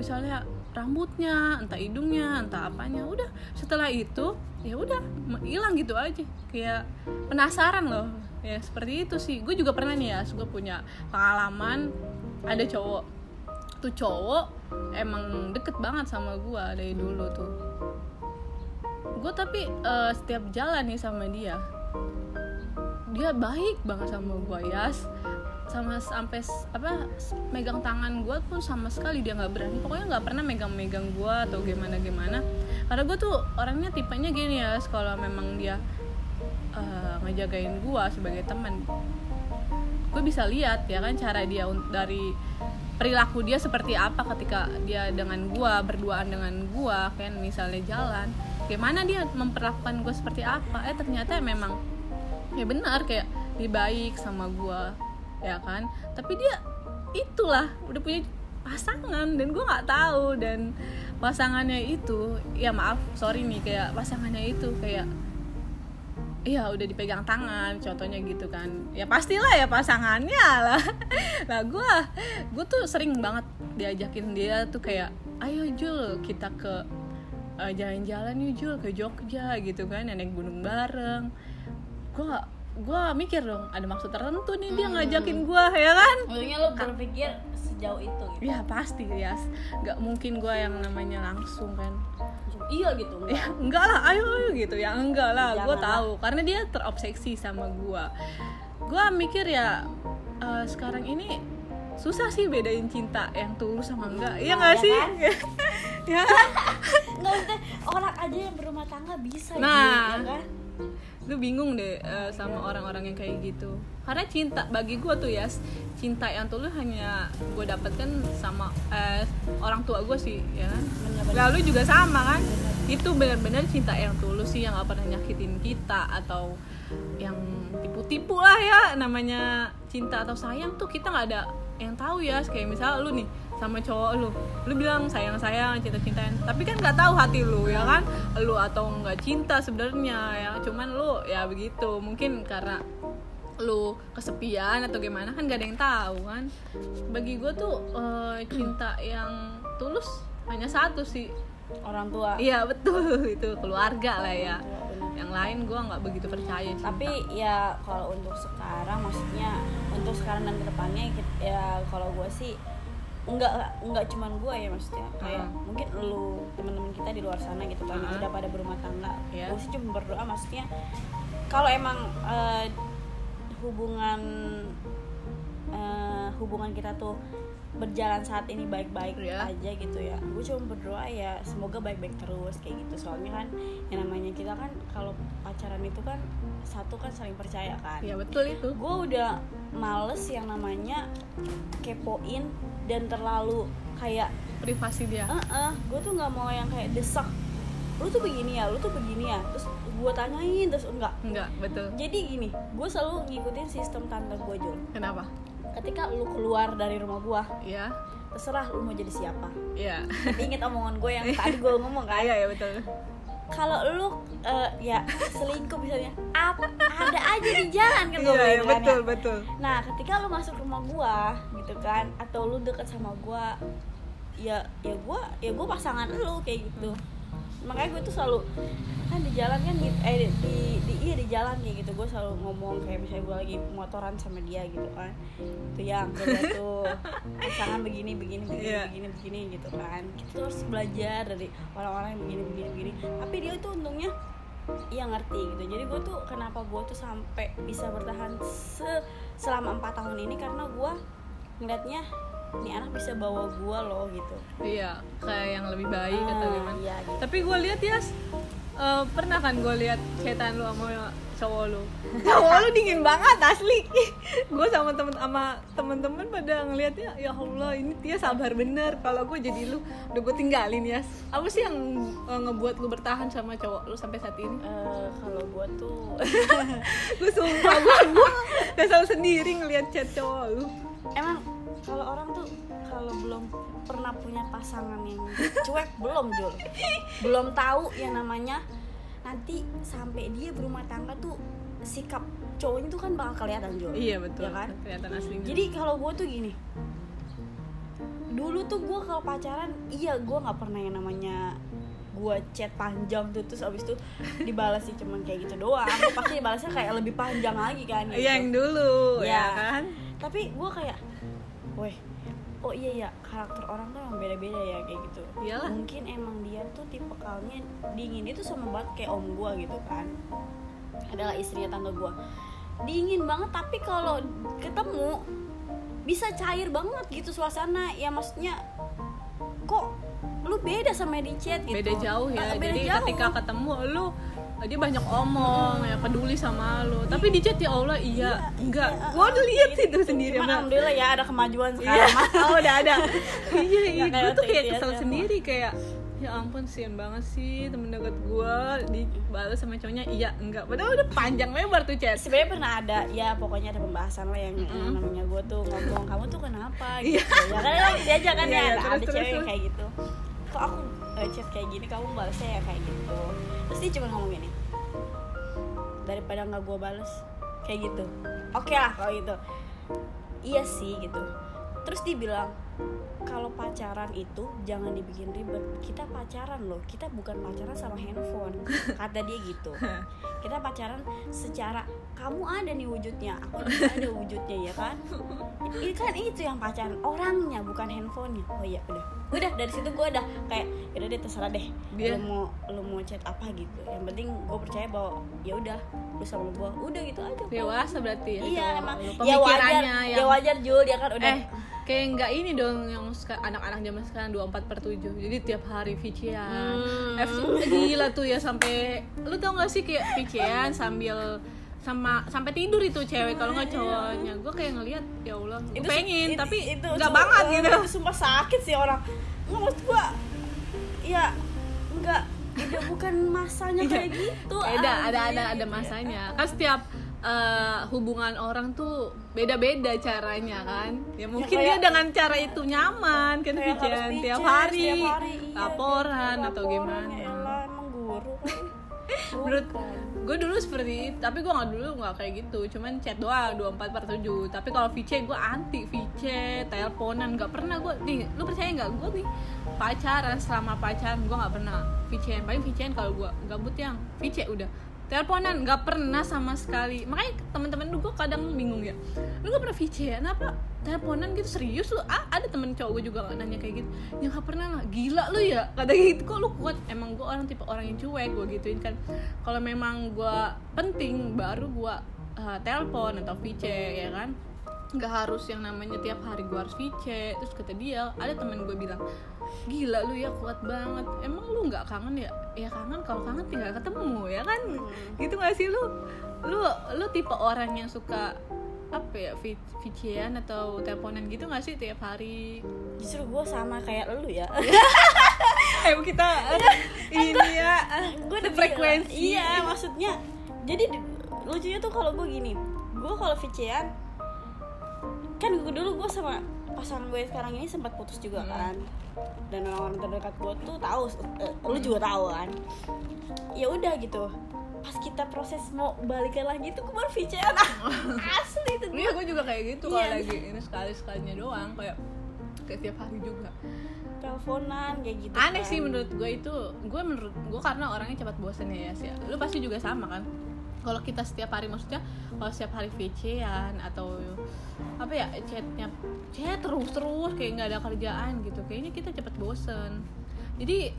misalnya rambutnya entah hidungnya entah apanya udah. Setelah itu ya udah hilang gitu aja. Kayak penasaran loh. Ya seperti itu sih. Gue juga pernah nih ya gue punya pengalaman ada cowok. Tuh cowok emang deket banget sama gue dari dulu tuh. Gue tapi eh, setiap jalan nih sama dia dia baik banget sama gue ya. Sama sampai apa megang tangan gue pun sama sekali dia nggak berani. Pokoknya nggak pernah megang-megang gue atau gimana gimana karena gue tuh orangnya tipenya gini ya kalau memang dia eh, ngejagain gue sebagai teman gue bisa lihat ya kan cara dia dari perilaku dia seperti apa ketika dia dengan gua berduaan dengan gua kan misalnya jalan. Gimana dia memperlakukan gue seperti apa? Eh ternyata memang ya benar kayak dia baik sama gua ya kan? Tapi dia itulah udah punya pasangan dan gue nggak tahu. Dan pasangannya itu ya maaf sorry nih kayak pasangannya itu kayak Iya udah dipegang tangan contohnya gitu kan. Ya pastilah ya pasangannya lah. Lah gue gue tuh sering banget diajakin dia tuh kayak ayo Jul kita ke eh, jalan-jalan yuk Jul ke Jogja gitu kan. Naik gunung bareng gue gue mikir dong ada maksud tertentu nih dia ngajakin gue ya kan? Maksudnya lo berpikir sejauh itu gitu. Ya pasti ya. Nggak mungkin gue yang namanya langsung kan? Iya gitu enggak. Ya enggak lah ayo ayo gitu. Ya enggak lah gue tahu. Karena dia terobsesi sama gue gue mikir ya eh, sekarang ini susah sih bedain cinta yang tulus sama enggak. Iya Nah, nggak ya sih? kan? ya nggak maksudnya orang aja yang berumah tangga bisa Nah. gitu, ya kan? Lu bingung deh eh, sama orang-orang yang kayak gitu. Karena cinta bagi gue tuh ya cinta yang tulus hanya gue dapatkan sama eh, orang tua gue sih ya kan? Lalu juga sama kan? Itu benar-benar cinta yang tulus sih yang gak pernah nyakitin kita atau yang tipu-tipu lah ya namanya cinta atau sayang tuh kita nggak ada yang tahu ya. Kayak misal lu nih sama cowok lu lu bilang sayang sayang cinta cintaan tapi kan nggak tahu hati lu ya kan? Lu atau nggak cinta sebenarnya ya. Cuman lu ya begitu. Mungkin karena lu kesepian atau gimana kan gak ada yang tahu kan? Bagi gue tuh eh, cinta yang tulus hanya satu sih. Orang tua. Iya betul. Itu keluarga lah ya. Yang lain gue nggak begitu percaya cinta. tapi ya kalau untuk sekarang maksudnya untuk sekarang dan ke depannya ya kalau gue sih nggak nggak cuman gue ya maksudnya kayak Hmm. mungkin lu teman-teman kita di luar sana gitu kan yang Hmm. udah pada berumah tangga Iya. gue sih cuma berdoa maksudnya kalau emang eh, hubungan eh, hubungan kita tuh berjalan saat ini baik-baik Iya. aja gitu ya. Gue cuma berdoa ya semoga baik-baik terus kayak gitu. Soalnya kan yang namanya kita kan kalau pacaran itu kan satu kan saling percaya kan. Ya betul itu. Gue udah males yang namanya kepoin dan terlalu kayak privasi dia. Eh eh gue tuh nggak mau yang kayak desak. Lu tuh begini ya lu tuh begini ya. Terus gue tanyain terus enggak. Enggak betul. Jadi gini gue selalu ngikutin sistem tante gue Jul kenapa ketika lu keluar dari rumah gue ya terserah lu mau jadi siapa. Ya tapi inget omongan gue yang tadi gue ngomong kan? Iya ya betul. Kalau lu eh, ya selingkuh misalnya ap, ada aja di jalan kan gua Iya, iya, bilang kan ya. betul betul. Nah, ketika lu masuk rumah gua gitu kan atau lu deket sama gua ya ya gua ya gua pasangan lu kayak gitu. Makanya gue tuh selalu kan di jalan kan gitu, eh di, di iya di jalan kayak gitu. Gue selalu ngomong kayak misalnya gue lagi motoran sama dia gitu kan. Tuh yang tuh. Pasangan begini begini begini Iya. begini begini gitu kan. Kita tuh harus belajar dari orang-orang yang begini begini begini. Tapi dia tuh untungnya iya ngerti gitu. Jadi gue tuh kenapa gue tuh sampai bisa bertahan se selama empat tahun ini? Karena gue ngeliatnya ini anak bisa bawa gue loh gitu. Iya kayak yang lebih baik atau Ah, gimana? iya gitu. Tapi gue lihat ya eh, pernah kan gue lihat chatan lu sama cowok lu. Cowok lu dingin banget asli. Gue sama temen sama temen-temen pada ngelihatnya ya allah ini dia sabar bener. Kalau gue jadi lu udah gue tinggalin ya. Apa sih yang eh, ngebuat lu bertahan sama cowok lu sampai saat ini? Eh, kalau gue tuh gue sumpah gue gue udah selalu sendiri ngelihat chat cowok lu. Emang kalau orang tuh kalau belum pernah punya pasangan yang cuek belum Jul. Belum tahu yang namanya nanti sampai dia berumah tangga tuh sikap cowoknya tuh kan bakal kelihatan Jul iya betul Ya kan? kelihatan aslinya jadi kalau gue tuh gini dulu tuh gue kalau pacaran iya gue nggak pernah yang namanya gue chat panjang tuh terus abis itu dibalas sih cuman kayak gitu doang pasti dibalasnya kayak lebih panjang lagi kan gitu. iya yang dulu Iya. ya kan tapi gue kayak weh oh iya ya karakter orang tuh emang beda-beda ya kayak gitu. Iyalah. mungkin emang dia tuh tipe kalnya dingin. Dia tuh sama banget kayak om gue gitu kan. Adalah istrinya tante gue dingin banget tapi kalau ketemu bisa cair banget gitu suasana. Ya maksudnya kok lu beda sama di chat gitu? Beda jauh ya. Ah, beda jadi jauh. ketika ketemu lu dia banyak omong ya peduli sama lu tapi di chat ya Allah iya, Iya, enggak. iya, gua udah lihat gitu. itu sendiri Cuman alhamdulillah ya ada kemajuan iya. sekarang. Mah. oh udah ada. Iya iya. Gua tuh kayak itu ya, kesel Sam. sendiri kayak ya ampun sian banget sih temen deket gua dibalas sama cowoknya. Iya enggak. Padahal udah panjang lebar tuh chat sebenarnya pernah ada ya pokoknya ada pembahasan lah yang, yang namanya gue tuh ngomong kamu tuh kenapa? Gitu. Ya kan lagi diajak kan Iya, ya iya, ada, terus, ada terus, cewek terus. kayak gitu kok aku eh, chat kayak gini kamu balasnya ya kayak gitu. Terus dia cuma ngomong gini daripada nggak gue balas kayak gitu. Oke lah kalau gitu. Iya sih gitu. Terus dia bilang kalau pacaran itu jangan dibikin ribet. Kita pacaran loh. Kita bukan pacaran sama handphone. Kata dia gitu. Kita pacaran secara kamu ada nih wujudnya. Aku juga ada wujudnya ya kan? Ini kan itu yang pacaran. Orangnya bukan handphonenya. Oh iya udah. Udah dari situ gue udah kayak udah deh terserah deh. Dia- lu mau lu mau chat apa gitu. Yang penting gue percaya bahwa ya udah lu sama gue udah gitu aja dewasa berarti ya iya emang ya wajar. pemikirannya ya yang wajar Jul. Dia kan udah. Eh kayak nggak ini dong yang anak-anak zaman sekarang 24 per 7 jadi tiap hari VC-an Hmm. FC gila tuh ya sampai lu tau gak sih kayak VC-an sambil sama sampai tidur itu cewek kalau nggak cowoknya. Gue kayak ngelihat ya Allah Itu- pengen itu- tapi itu nggak banget gitu. itu sumpah sakit sih orang. Nggak maksud gua ya nggak udah bukan masanya Iya. kayak gitu ada ada ada ada masanya. Kan setiap eh, hubungan orang tuh beda-beda caranya kan? Ya mungkin kayak- dia dengan cara itu nyaman kan tiap hari, setiap hari, iya, laporan gitu. atau gimana? ya elah, emang guru kan? Menurut Bukan. gue dulu seperti itu tapi gue nggak dulu nggak kayak gitu. Cuman chat doang 24 per 7 tapi kalau VC gue anti VC teleponan nggak pernah gue nih lu percaya nggak? Gue nih pacaran selama pacaran gue nggak pernah VC paling VC kalau gue gabut yang VC udah teleponan nggak pernah sama sekali. Makanya teman-teman gue kadang bingung ya. Lu gak pernah VC kenapa teleponan gitu serius lu? Ah, ada temen cowok gue juga nanya kayak gitu. Ya nggak pernah lah. Gila lu ya kata gitu. Kok lu kuat? Emang gue orang tipe orang yang cuek gue gituin kan. Kalau memang gue penting baru gue uh, telepon atau VC ya kan nggak harus yang namanya tiap hari gue harus VC terus kata dia ada temen gue bilang gila lu ya kuat banget. Emang lu nggak kangen ya? Ya kangen kalau kangen tinggal ketemu ya kan? Gitu gak sih lu? Lu lu tipe orang yang suka apa ya vi- VC-an atau teleponan gitu gak sih tiap hari? Justru gue sama kayak lu ya. Eh kita ini ya gue udah frekuensi iya maksudnya jadi di- lucunya tuh kalau gue gini gue kalau VC-an kan gue dulu gue sama pasangan gue sekarang ini sempat putus juga Hmm. kan dan orang-orang terdekat gue tuh tahu eh, lu juga tahu kan ya udah gitu pas kita proses mau balikan lagi tuh gue baru asli itu Iya gue juga kayak gitu kalau Iya. lagi ini sekali sekalinya doang kayak kayak tiap hari juga. teleponan kayak gitu Aneh kan. sih menurut gue itu gue menurut gue karena orangnya cepat bosan ya sih. Lu pasti juga sama kan? Kalau kita setiap hari maksudnya kalau setiap hari VC-an atau apa ya chatnya chat terus terus kayak nggak ada kerjaan gitu kayaknya kita cepat bosen. Jadi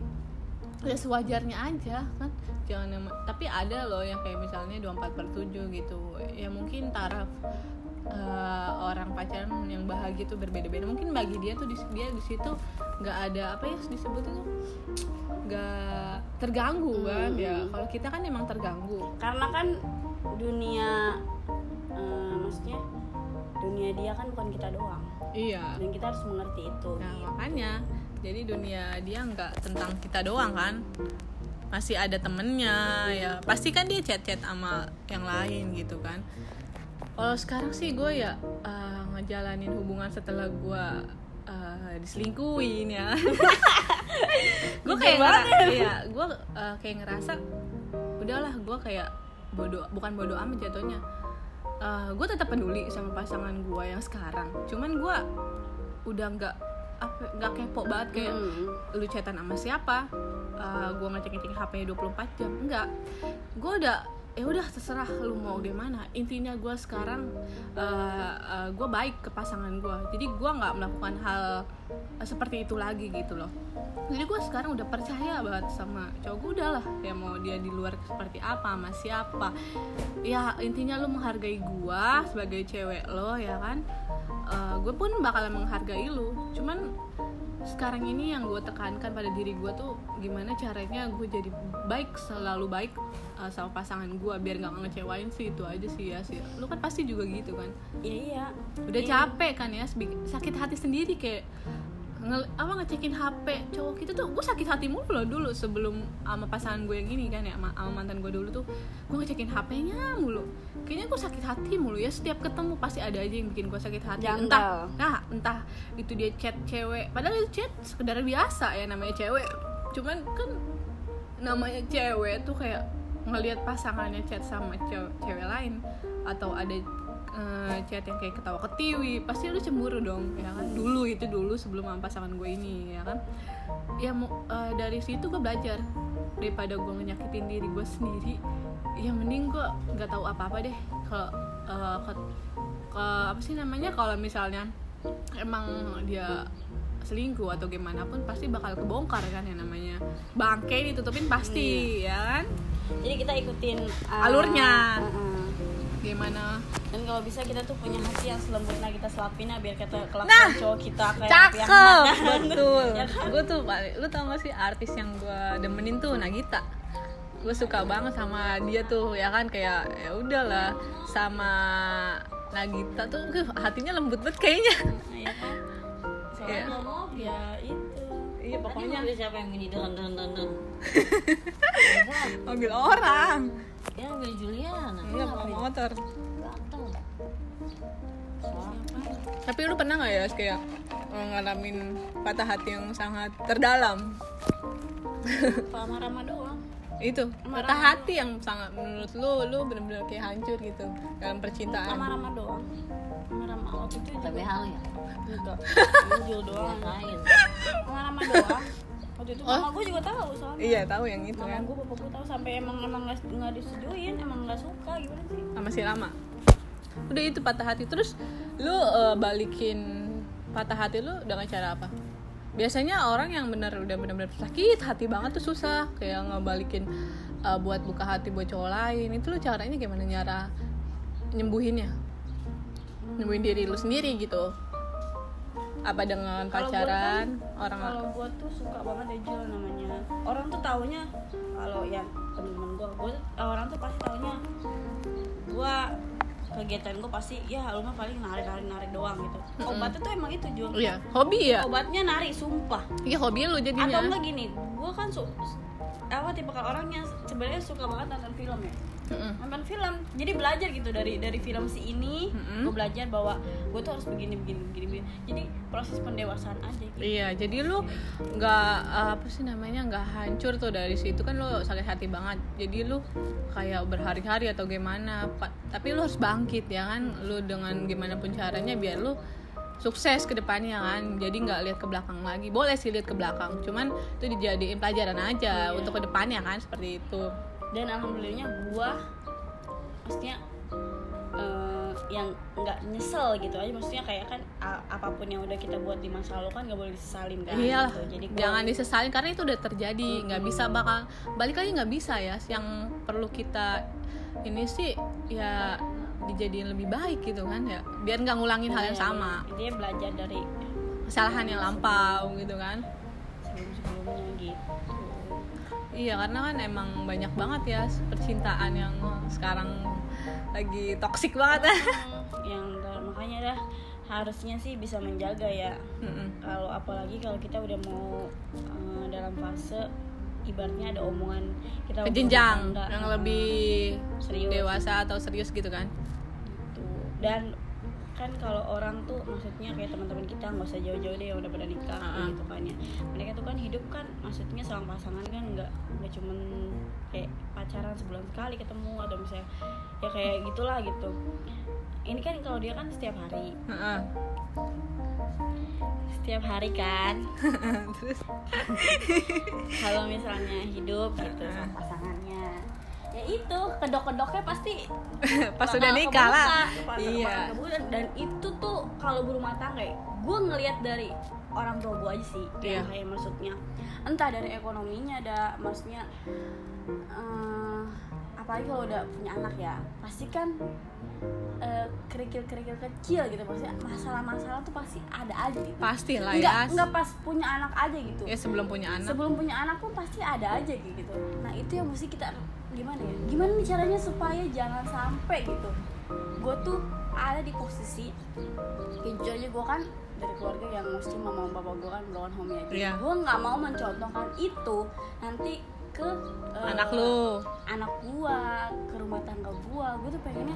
ya sewajarnya aja kan? Jangan tapi ada loh yang kayak misalnya 24 per 7 gitu. Ya mungkin taraf eh, orang pacaran yang bahagia tuh berbeda-beda. Mungkin bagi dia tuh di, dia di situ nggak ada apa ya disebutnya tuh nggak terganggu kan Hmm. ya. Kalau kita kan emang terganggu. Karena kan dunia eh, maksudnya dunia dia kan bukan kita doang. Iya. Dan kita harus mengerti itu Nah gitu. makanya jadi dunia dia nggak tentang kita doang kan. Masih ada temennya ya. Pasti kan dia chat-chat sama yang lain gitu kan kalau sekarang sih gue ya uh, ngejalanin hubungan setelah gue uh, diselingkuhin ya. Gue kayak ngera iya gue uh, kayak ngerasa udahlah gue kayak bodoh bukan bodoh amat jatuhnya. Gue tetap peduli sama pasangan gue yang sekarang. Cuman gue udah nggak apa nggak kepo banget kayak Hmm. lu chatan sama siapa. Uh, gue ngecek ngecek hp 24 jam. Enggak gue udah ya udah terserah lu mau gimana. Intinya gue sekarang uh, gue baik ke pasangan gue jadi gue nggak melakukan hal uh, seperti itu lagi gitu loh. Jadi gue sekarang udah percaya banget sama cowok. Gue udah lah ya mau dia di luar seperti apa sama siapa. Ya intinya lu menghargai gue sebagai cewek lo ya kan? Uh, gue pun bakalan menghargai lu. Cuman sekarang ini yang gue tekankan pada diri gue tuh gimana caranya gue jadi baik selalu baik uh, sama pasangan gue biar nggak ngecewain sih itu aja sih ya sih. Lu kan pasti juga gitu kan? Iya iya. Udah Iya. capek kan ya? Sakit hati sendiri kayak nge- apa ngecekin HP cowok kita tuh gue sakit hati mulu loh dulu sebelum sama pasangan gue yang ini kan ya sama, sama mantan gue dulu tuh. Gue ngecekin HP-nya mulu. Kayaknya gue sakit hati mulu ya setiap ketemu pasti ada aja yang bikin gue sakit hati. Janggal. entah nah entah itu dia chat cewek padahal itu chat sekedar biasa ya namanya cewek. Cuman kan namanya cewek tuh kayak ngelihat pasangannya chat sama cewek, cewek lain atau ada eh, chat yang kayak ketawa ketiwi pasti lu cemburu dong ya kan? Dulu itu dulu sebelum sama pasangan gue ini ya kan? Ya mau eh, dari situ gue belajar. Daripada gue nyakitin diri gue sendiri ya mending gue nggak tahu apa apa deh. Kalau ke, ke- apa sih namanya? Kalau misalnya emang dia selingkuh atau gimana pun pasti bakal kebongkar kan yang namanya. Bangke ditutupin pasti ya kan? Jadi kita ikutin uh, Alurnya. uh-uh. gimana dan kalau bisa kita tuh punya hati yang selembut nah kita selapin nah biar kita kelakuan Nah, cowok kita kayak cakep piangan. betul. Ya kan? gue tuh lu tau gak sih artis yang gue demenin tuh Nagita? Gue suka banget sama dia tuh ya kan? Kayak ya udahlah sama Nagita tuh uh, hatinya lembut banget kayaknya. Nah, ya kan? Soalnya Iya. ngomong ya itu. Iya pokoknya. Tadi siapa yang dun dun dun dun. Mobil orang. Ya mobil Juliana. Iya pakai motor tapi lu pernah nggak ya kayak eh, ngalamin patah hati yang sangat terdalam? Lama-lama doang. Itu Marah. patah hati yang sangat menurut lu lu bener-bener kayak hancur gitu dalam percintaan. Lama-lama doang. Lama-lama waktu itu Tapi hal ya enggak. Jujur doang. Lain lama-lama doang. Waktu itu Oh. mama gue juga tahu soalnya. Iya tahu yang itu mama kan gue bapak gue tahu sampai emang emang nggak nggak disetujuin emang nggak suka gimana sih? Sama si lama udah itu patah hati. Terus lu eh, balikin patah hati lu dengan cara apa? Biasanya orang yang benar udah benar-benar sakit hati banget tuh susah. Kayak ngebalikin eh, buat buka hati buat cowok lain. Itu lu caranya gimana? Nyara nyembuhinnya? Nyembuhin diri lu sendiri gitu. Apa dengan gua pacaran? kan, orang kalau gue tuh suka banget ya Jul namanya. Orang tuh taunya kalau yang temen-temen gue gue orang tuh pasti taunya gue kegiatan gue pasti ya lu mah paling nari nari nari doang gitu. Obatnya tuh emang itu Jul. Iya hobi ya? Obatnya nari sumpah. Iya hobi lu atau jadinya enggak gini gue kan su apa tipe orang yang sebenarnya suka banget nonton film ya Mm-mm. nonton film jadi belajar gitu dari dari film si ini Mm-mm. gue belajar bahwa gue tuh harus begini begini begini, begini. jadi proses pendewasaan aja gitu Iya, jadi lu nggak apa sih namanya nggak hancur tuh dari situ kan lu sakit hati banget. Jadi lu kayak berhari-hari atau gimana, tapi lu harus bangkit ya kan. Lu dengan gimana pun caranya biar lu sukses ke depannya kan. Jadi nggak lihat ke belakang lagi. Boleh sih lihat ke belakang, cuman itu dijadiin pelajaran aja Iya. untuk ke depannya kan seperti itu. Dan alhamdulillahnya gue maksudnya eh, yang nggak nyesel gitu aja maksudnya kayak kan apa pun yang udah kita buat di masa lalu kan nggak boleh disesalin kan Iyalah, gitu. jadi gua- jangan disesalin karena itu udah terjadi. Nggak bisa bakal balik lagi nggak bisa ya. Yang perlu kita ini sih ya dijadiin lebih baik gitu kan ya. Biar nggak ngulangin hal yang Iya, sama, dia belajar dari kesalahan yang lampau gitu kan. sebelum sebelumnya gitu Iya karena kan emang banyak banget ya percintaan yang sekarang lagi toksik banget. Hmm, yang makanya dah harusnya sih bisa menjaga ya kalau apalagi kalau kita udah mau eh, dalam fase ibaratnya ada omongan kita jenjang yang lebih serius dewasa atau serius gitu kan. gitu. dan kan kalau orang tuh maksudnya kayak teman-teman kita nggak usah jauh-jauh deh yang udah pada nikah kayak Uh-uh. gitu kan ya mereka tuh kan hidup kan maksudnya sama pasangan kan nggak nggak cuman kayak pacaran sebulan sekali ketemu atau misalnya ya kayak gitulah gitu ini kan kalau dia kan setiap hari setiap hari kan Terus kalau misalnya hidup gitu Uh-uh. sama pasangannya ya itu kedok-kedoknya pasti pas udah nikah lah. kebuka, Iya. kebuka. dan itu tuh kalau berumah tangga gue ngelihat dari orang tua gue aja sih Iya. yang kayak maksudnya entah dari ekonominya ada maksudnya eh, apalagi kalau udah punya anak ya pasti kan eh, kerikil-kerikil kecil gitu maksudnya masalah-masalah tuh pasti ada aja gitu Pasti lah nggak ya. nggak pas punya anak aja gitu Ya sebelum punya anak. sebelum punya anak pun pasti ada aja gitu nah itu yang mesti kita gimana ya gimana nih caranya supaya jangan sampai gitu gue tuh ada di posisi kayak jujur aja gue kan dari keluarga yang mesti mama papa gue kan home ya jadi Iya. gue nggak mau mencontohkan itu nanti ke eh, Anak lu. anak gua ke rumah tangga gua. Gue tuh pengennya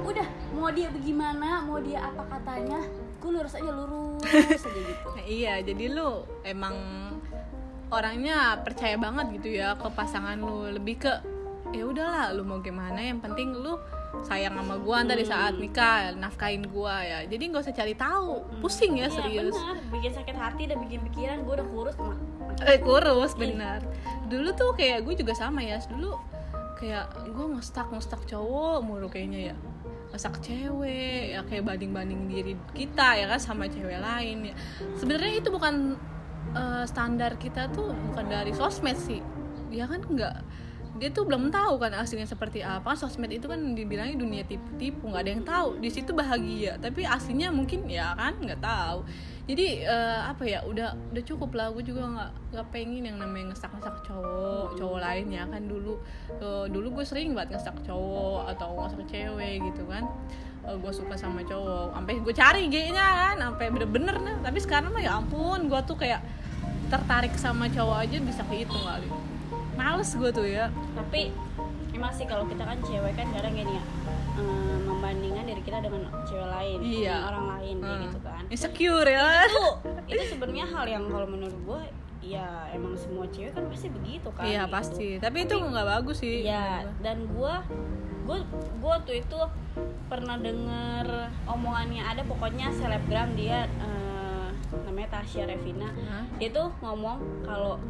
udah mau dia bagaimana? Mau dia apa katanya? Gue lurus aja lurus aja gitu. Nah, iya, jadi lu emang orangnya percaya banget gitu ya ke pasangan lu. Lebih ke ya udahlah lu mau gimana? Yang penting lu sayang sama gua ntar di saat nikah nafkain gua ya. Jadi nggak usah cari tahu. Pusing ya Iya, serius. benar. bikin sakit hati dan bikin pikiran gue udah kurus mak eh kurus benar. Dulu tuh kayak gue juga sama ya. Dulu kayak gue ngestak ngestak cowok mulu kayaknya ya. Ngestak cewek ya kayak banding banding diri kita ya kan sama cewek lain ya. Sebenarnya itu bukan eh, standar kita tuh bukan dari sosmed sih. Ya kan enggak dia tuh belum tahu kan aslinya seperti apa. Sosmed itu kan dibilangnya dunia tipu-tipu nggak ada yang tahu. Di situ bahagia tapi aslinya mungkin ya kan nggak tahu. Jadi eh, apa ya udah udah cukup lah. Gue juga nggak nggak pengen yang namanya ngesak ngesak cowok cowok lain ya kan. Dulu eh, dulu gue sering banget ngesak cowok atau ngesak cewek gitu kan. Gue suka sama cowok. Sampai gue cari G-nya kan sampai bener-bener nah. Tapi sekarang mah ya ampun gue tuh kayak tertarik sama cowok aja bisa kehitung kali males gue tuh ya tapi emang sih kalau kita kan cewek kan kadang gini ya eh, membandingkan diri kita dengan cewek lain Iya. dengan orang lain kayak Hmm. gitu kan insecure ya itu itu sebenarnya hal yang kalau menurut gue ya emang semua cewek kan pasti begitu kan iya gitu. pasti tapi itu nggak bagus sih ya dan gue gue gue tuh itu pernah denger omongannya ada pokoknya selebgram dia eh, namanya Tasya Revina Hah? dia tuh ngomong kalau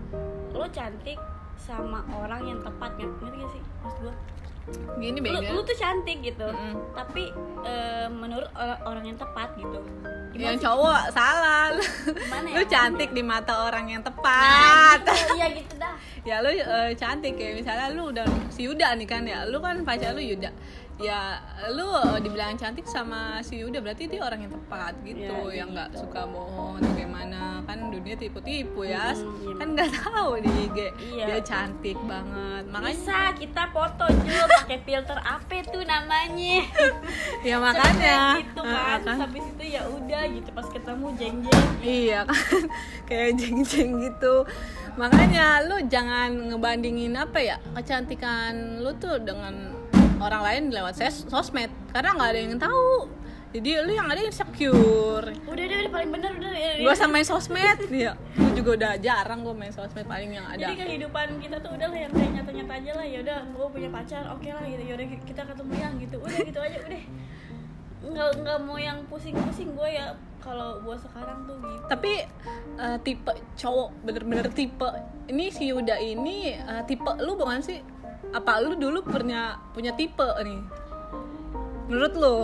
lo cantik sama orang yang tepat ngerti gak sih maksud gue gini lu, beda lu tuh cantik gitu Mm-mm. tapi eh, menurut orang, orang yang tepat gitu. Yang sih? cowok salah. Gimana lu ya? cantik di mata orang yang nah, tepat. gitu, iya gitu dah. Ya lu eh, cantik kayak misalnya lu udah si Yuda nih kan ya. Lu kan pacar lu Yuda ya lu dibilang cantik sama si Yuda berarti dia orang yang tepat gitu Ya, yang nggak suka bohong atau gimana. Kan dunia tipu-tipu ya Mm, kan nggak tahu di IG Iya. dia cantik banget. Makanya bisa kita foto juga pakai filter apa tuh namanya. Ya makanya. gitu kan. Kan. Terus habis itu ya udah gitu pas ketemu jeng jeng Iya kan. Kayak jeng-jeng gitu. Makanya lu jangan ngebandingin apa ya kecantikan lu tuh dengan orang lain lewat ses sosmed. Karena nggak ada yang tahu. Jadi lu yang ada insecure. Udah deh udah paling bener udah ya, gue sama main sosmed. Ya gue juga udah jarang gue main sosmed paling yang ada. Jadi kehidupan kita tuh udah lah yang kayak nyata-nyata aja lah. Ya udah gue punya pacar oke lah gitu. Ya udah kita ketemu yang gitu. Udah gitu aja udah. Nggak nggak mau yang pusing-pusing gue ya kalau gue sekarang tuh gitu. Tapi eh, tipe cowok bener-bener tipe. Ini si Yuda ini eh, tipe lu bukan sih apa lu dulu punya punya tipe nih? Menurut lu?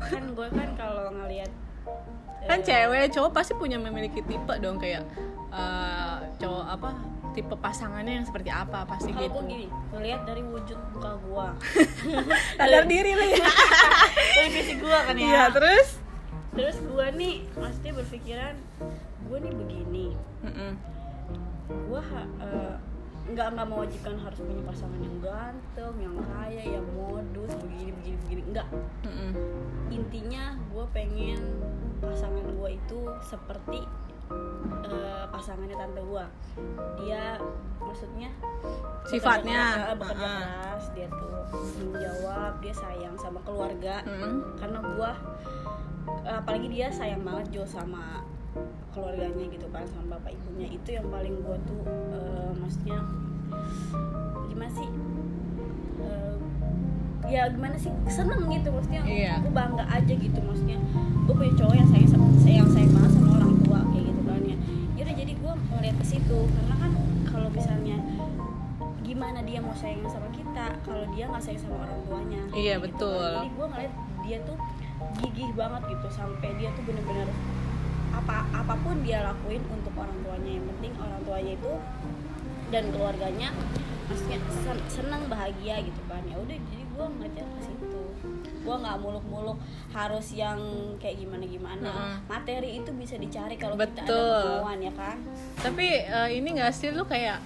Kan gue kan kalau ngelihat kan eh, cewek cowok pasti punya memiliki tipe dong kayak eh, cowok apa tipe pasangannya yang seperti apa pasti kalau gitu. gini ngelihat dari wujud muka gue sadar diri lu ya. Dari fisik gue kan ya. Iya terus? Terus gue nih pasti berpikiran gue nih begini. Mm-mm. gue ha- eh, nggak nggak mewajibkan harus punya pasangan yang ganteng yang kaya yang modus begini begini begini nggak Mm-mm. intinya gue pengen pasangan gue itu seperti eh, pasangannya tante gue dia maksudnya Sifatnya. bekerja keras, bekerja keras dia tuh tanggung jawab dia sayang sama keluarga Mm. karena gue apalagi dia sayang banget Jo sama keluarganya gitu kan sama bapak ibunya. Itu yang paling gue tuh eh, maksudnya gimana sih? Eh, ya gimana sih? Seneng gitu maksudnya Iya. gue bangga aja gitu maksudnya. Gue punya cowok yang sayang sama sayang sayang banget sama orang tua kayak gitu kan ya. Yaudah jadi gue ngeliat ke situ. Karena kan kalau misalnya gimana dia mau sayang sama kita kalau dia nggak sayang sama orang tuanya. Iya, Gitu betul. kan. jadi gue ngeliat dia tuh gigih banget gitu sampai dia tuh bener-bener apa apa pun dia lakuin untuk orang tuanya. Yang penting orang tuanya itu dan keluarganya maksudnya sen- senang bahagia gitu kan. Ya udah jadi gue ngeliatnya ke situ. Gue nggak muluk-muluk harus yang kayak gimana gimana materi itu bisa dicari kalau kita ada kemauan ya kan? Tapi eh, ini gak sih lu kayak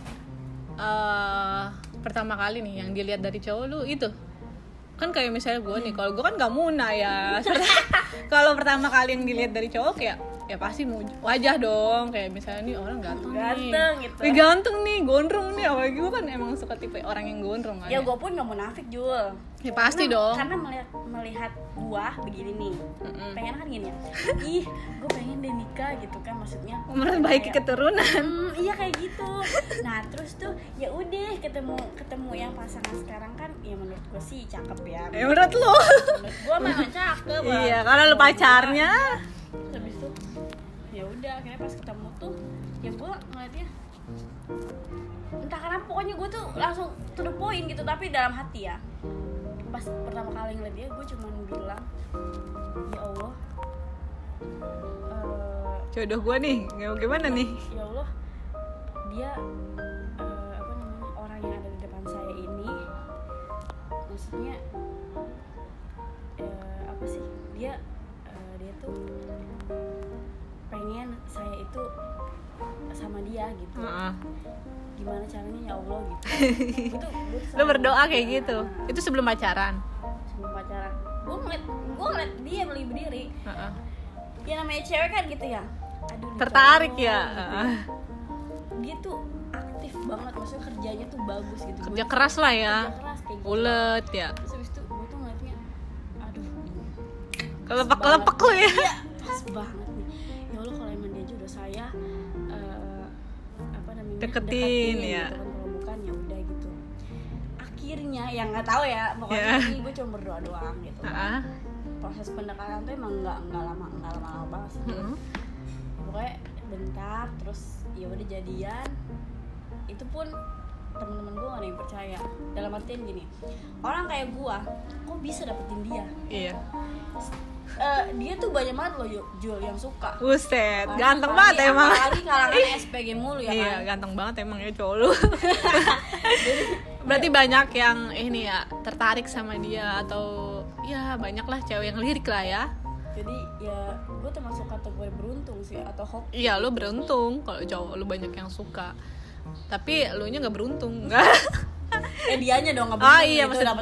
eh pertama kali nih yang dilihat dari cowok lu itu? Kan kayak misalnya gue nih kalau gue kan gak muna ya. Kalau pertama kali yang dilihat dari cowok kayak ya pasti wajah dong kayak misalnya nih orang ganteng, nih. Ganteng gitu. Wih, ganteng nih gondrong nih. Apalagi gue kan emang suka tipe orang yang gondrong kan ya gue pun nggak munafik Jul. Ya pasti karena, dong. karena melihat melihat gua begini nih. Mm-mm. pengen kan gini ya. Ih gue pengen deh nikah gitu kan maksudnya. Memperbaiki Kayak- keturunan. Hmm, iya kayak gitu. Nah terus tuh ya udah ketemu ketemu yang pasangan sekarang kan ya menurut gue sih cakep ya. ya menurut Menurut gue memang cakep. iya karena lu pacarnya. Terus habis itu ya udah akhirnya pas ketemu tuh ya gue ngeliatnya entah kenapa pokoknya gue tuh langsung to the point gitu tapi dalam hati ya. Pas pertama kali ngeliat dia gue cuman bilang ya Allah eh, jodoh gue nih gimana nih? Ya Allah dia eh, apa namanya orang yang ada di depan saya ini maksudnya eh, apa sih? Dia eh, dia tuh pengen saya itu sama dia gitu. Heeh. gimana caranya? Ya Allah gitu. Itu selalu- berdoa kayak gitu? Nah, itu sebelum pacaran? Sebelum pacaran. Gue ngeliat gue ngeliat dia beli berdiri. Heeh. ya namanya cewek kan gitu ya? Aduh tertarik cowok, ya? Gitu. Heeh. dia tuh aktif banget maksudnya kerjanya tuh bagus gitu. Kerja Gua- keras lah ya. kerja keras kayak gitu. Ulet ya. Terus habis itu gue tuh ngeliatnya aduh kelepek kelepek lu ya. Iya pas banget nih ya Allah kalau emang dia jodoh saya eh, apa namanya Deketin, ya. gitu kan kalau bukan ya udah gitu akhirnya yang nggak tahu ya pokoknya Ya. ini gue cuma berdoa doang gitu Heeh. proses pendekatan tuh emang nggak nggak lama nggak lama lama banget sih Jul. Heeh. pokoknya bentar terus ya udah jadian itu pun temen-temen gue gak ada yang percaya dalam artian gini orang kayak gue kok bisa dapetin dia iya Eh, dia tuh banyak banget loh Ju- Jul yang suka. Buset ganteng banget emang. apalagi kalangan SPG mulu ya iya kan. ganteng banget emang ya cowok lu. Berarti banyak yang ini ya tertarik sama dia atau ya banyak lah cewek yang lirik lah ya. Jadi ya gue termasuk kategori beruntung sih atau hoki. Iya lu beruntung kalau cowok lu banyak yang suka. Tapi lu nya nggak beruntung. Nggak eh dianya dong nggak Oh, beruntung iya, gitu, maksud Ah,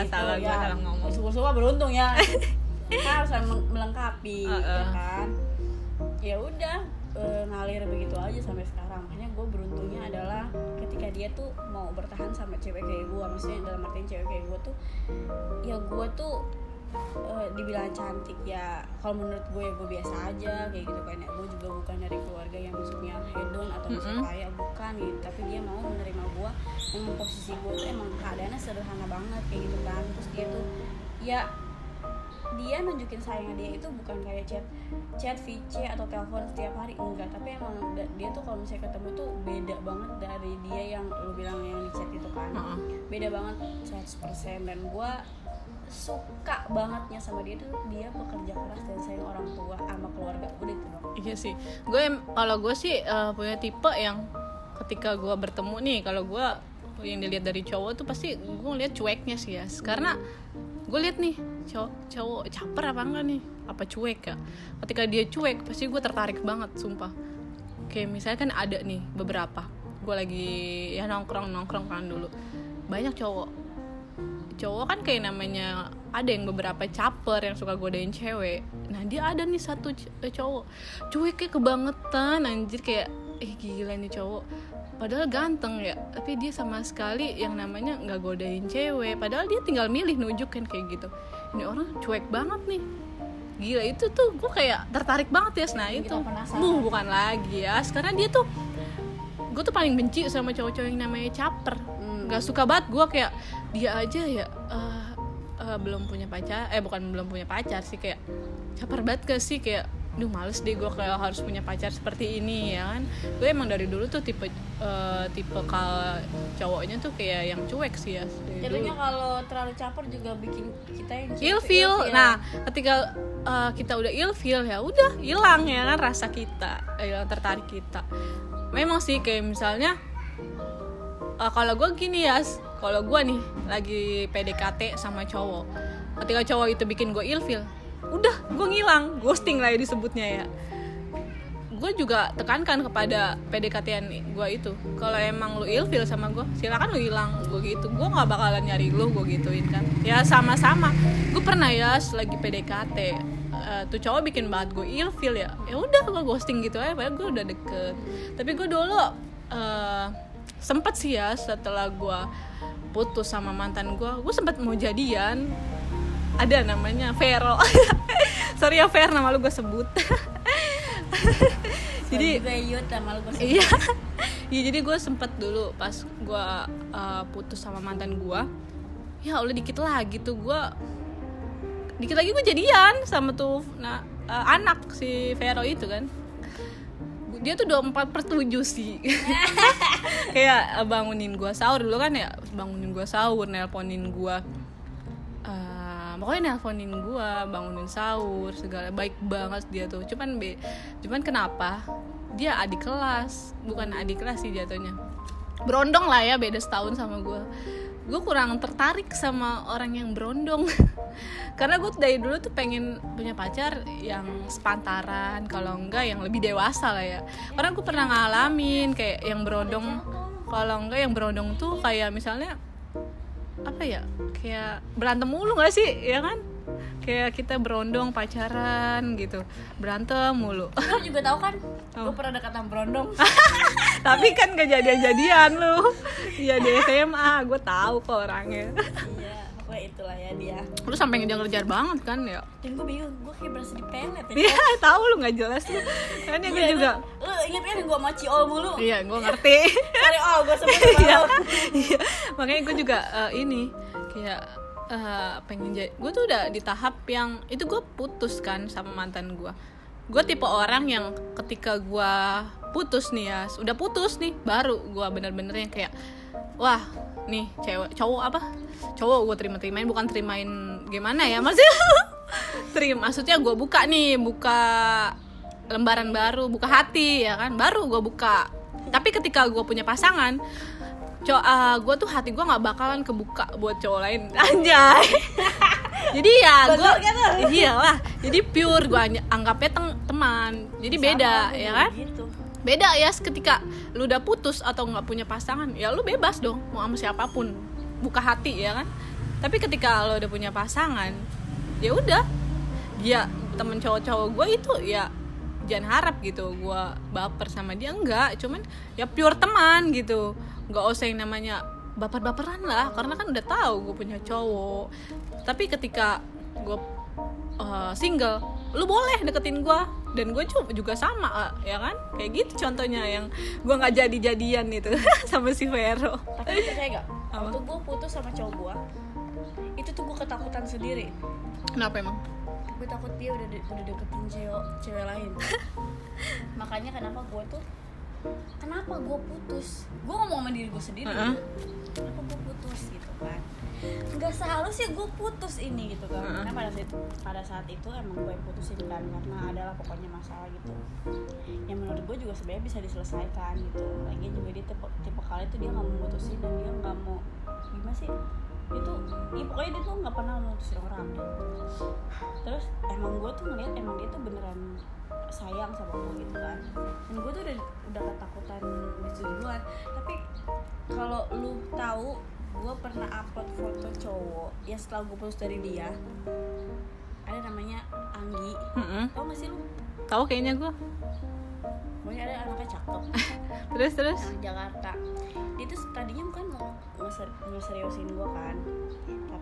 gitu, salah gua, ya. salah ngomong. suka-suka beruntung ya kan harus melengkapi Ah, ya ah. kan? Ya udah eh, ngalir begitu aja sampai sekarang. Makanya gue beruntungnya adalah ketika dia tuh mau bertahan sama cewek kayak gue maksudnya dalam artian cewek kayak gue tuh ya gue tuh eh, dibilang cantik ya kalau menurut gue ya gue biasa aja kayak gitu kan. Ya gue juga bukan dari keluarga yang maksudnya hedon atau maksudnya Mm-mm. kaya bukan gitu. Tapi dia mau menerima gue dengan posisi gue tuh emang keadaannya sederhana banget kayak gitu kan. Terus dia tuh ya dia nunjukin sayangnya dia itu bukan kayak chat chat VC atau telepon setiap hari enggak. Tapi emang dia tuh kalau misalnya ketemu tuh beda banget dari dia yang lu bilang yang di chat itu kan. Beda banget 100% dan gue suka bangetnya sama dia tuh dia bekerja keras dan sayang orang tua sama keluarga. Udah itu doang. Iya sih. Gue kalau gue sih eh, punya tipe yang ketika gue bertemu nih, kalau gue yang dilihat dari cowok tuh pasti gue lihat cueknya sih ya. Karena gue lihat nih cowok cowok caper apa enggak nih? Apa cuek ya? Ketika dia cuek pasti gue tertarik banget, sumpah. Kayak misalnya kan ada nih beberapa. Gue lagi ya nongkrong nongkrong kan dulu. Banyak cowok cowok kan kayak namanya ada yang beberapa caper yang suka godain cewek nah dia ada nih satu cowok cueknya kebangetan anjir kayak eh gila nih cowok padahal ganteng ya tapi dia sama sekali yang namanya nggak godain cewek. Padahal dia tinggal milih nunjukin kayak gitu. Ini orang cuek banget nih. Gila itu tuh gue kayak tertarik banget ya nah itu. Buh, bukan lagi ya. Karena dia tuh gue tuh paling benci sama cowok-cowok yang namanya caper. Hmm. nggak suka banget gue kayak dia aja ya eh, eh, belum punya pacar eh bukan belum punya pacar sih kayak caper banget gak sih kayak duh males deh gue kayak harus punya pacar seperti ini ya kan? Gue emang dari dulu tuh tipe eh, tipe kal cowoknya tuh kayak yang cuek sih ya jadinya kalau terlalu caper juga bikin kita yang ilfeel ilfeel. nah ketika eh, kita udah ilfeel ya udah hilang ya kan rasa kita eh, hilang tertarik kita. Memang sih kayak misalnya eh, kalau gue gini ya kalau gue nih lagi PDKT sama cowok ketika cowok itu bikin gue ilfeel udah gue ngilang. Ghosting lah ya disebutnya ya. Gue juga tekankan kepada PDKT gue itu. Kalau emang lu ilfeel sama gue silakan lu hilang. Gue gitu. Gue nggak bakalan nyari lu gue gituin kan. Ya sama-sama. Gue pernah ya lagi PDKT eh, tuh cowok bikin banget gue ilfeel ya. Ya udah gue ghosting gitu aja. Padahal gue udah deket. Tapi gue dulu eh, sempet sih ya setelah gue putus sama mantan gue gue sempet mau jadian ada namanya Vero sorry ya Ver nama lu gue sebut. Jadi sama lu gua iya. Iya jadi gue sempet dulu pas gue uh, putus sama mantan gue ya udah dikit lagi tuh gue dikit lagi gue jadian sama tuh nah uh, anak si Vero itu kan. Dia tuh 24 per 7 sih. Kayak uh, bangunin gue sahur dulu kan ya bangunin gue sahur nelponin gue Eh, pokoknya nelponin gue bangunin sahur segala baik banget dia tuh. Cuman be cuman kenapa? Dia adik kelas bukan adik kelas sih jatuhnya. Berondong lah ya beda setahun sama gue gue kurang tertarik sama orang yang berondong. Karena gue dari dulu tuh pengen punya pacar yang sepantaran kalau enggak yang lebih dewasa lah ya. Karena gue pernah ngalamin kayak yang berondong. Kalau enggak yang berondong tuh kayak misalnya apa ya kayak berantem mulu gak sih ya kan? Kayak kita berondong pacaran gitu berantem mulu. Lu juga tahu kan? Oh. gue pernah dekat sama berondong. Tapi kan gak jadian-jadian lu. Iya di SMA gue tahu kok orangnya. Iya pokoknya itulah ya dia. Lu sampai ngejar-ngejar banget kan ya? Dan gue bingung gue kayak berasa dipelet ya. Iya tahu lu nggak jelas lu. Kan ya gue juga. lu, inget kan gue sama Ciol mulu? Iya gue ngerti. Kali oh gue sebut Iya, iya. makanya gue juga eh, ini kayak eh, pengen jadi gue tuh udah di tahap yang itu gue putus kan sama mantan gue gue tipe orang yang ketika gue putus nih ya udah putus nih baru gue bener-bener yang kayak wah nih cewek cowok apa? Cowok gue terima terimain bukan terimain gimana ya maksudnya terima maksudnya gue buka nih buka lembaran baru buka hati ya kan? Baru gue buka. Tapi ketika gue punya pasangan cowok gue tuh hati gue nggak bakalan kebuka buat cowok lain. Anjay. Jadi ya gue iyalah jadi pure gue anggapnya teng- teman. Jadi beda Sama, gue ya kan? gitu. Beda ya ketika lu udah putus atau nggak punya pasangan ya lu bebas dong mau sama siapa pun. Buka hati ya kan? Tapi ketika lu udah punya pasangan ya udah. Dia temen cowok-cowok gue itu ya jangan harap gitu gue baper sama dia enggak. Cuman ya pure teman gitu. Nggak usah yang namanya baper-baperan lah karena kan udah tahu gue punya cowok. Tapi ketika gue uh, single lu boleh deketin gue dan gue juga sama uh, ya kan? Kayak gitu contohnya yang gue nggak jadi jadian itu sama si Vero. Tapi percaya gak waktu gue putus sama cowok gue itu tuh gue ketakutan sendiri. Kenapa emang? Gue takut dia udah de- udah deketin cewek cewek lain. Makanya kenapa gue tuh kenapa gue putus? Gue ngomong sama diri gue sendiri. Heeh. gitu. kenapa gue putus gitu kan nggak seharusnya gue putus ini gitu kan. Karena pada saat pada saat itu emang gue yang putusin kan karena adalah pokoknya masalah gitu. Yang menurut gue juga sebenarnya bisa diselesaikan gitu. Lagi juga dia tipe tipe kali itu dia nggak mau putusin dan dia nggak mau gimana sih? Itu ya pokoknya dia tuh nggak pernah mutusin orang. Deh terus emang gue tuh ngeliat emang dia tuh beneran sayang sama gue gitu kan. Dan gue tuh udah udah ketakutan itu duluan. Tapi kalau lu tahu gue pernah upload foto cowok yang setelah gue putus dari dia. Ada namanya Anggi. Mm-mm. tau gak sih lu? Tahu kayaknya gue pokoknya ada anaknya cakep. Terus terus? Anak Jakarta. Dia tuh tadinya bukan mau ngeser- ngeseriusin gue kan. tapi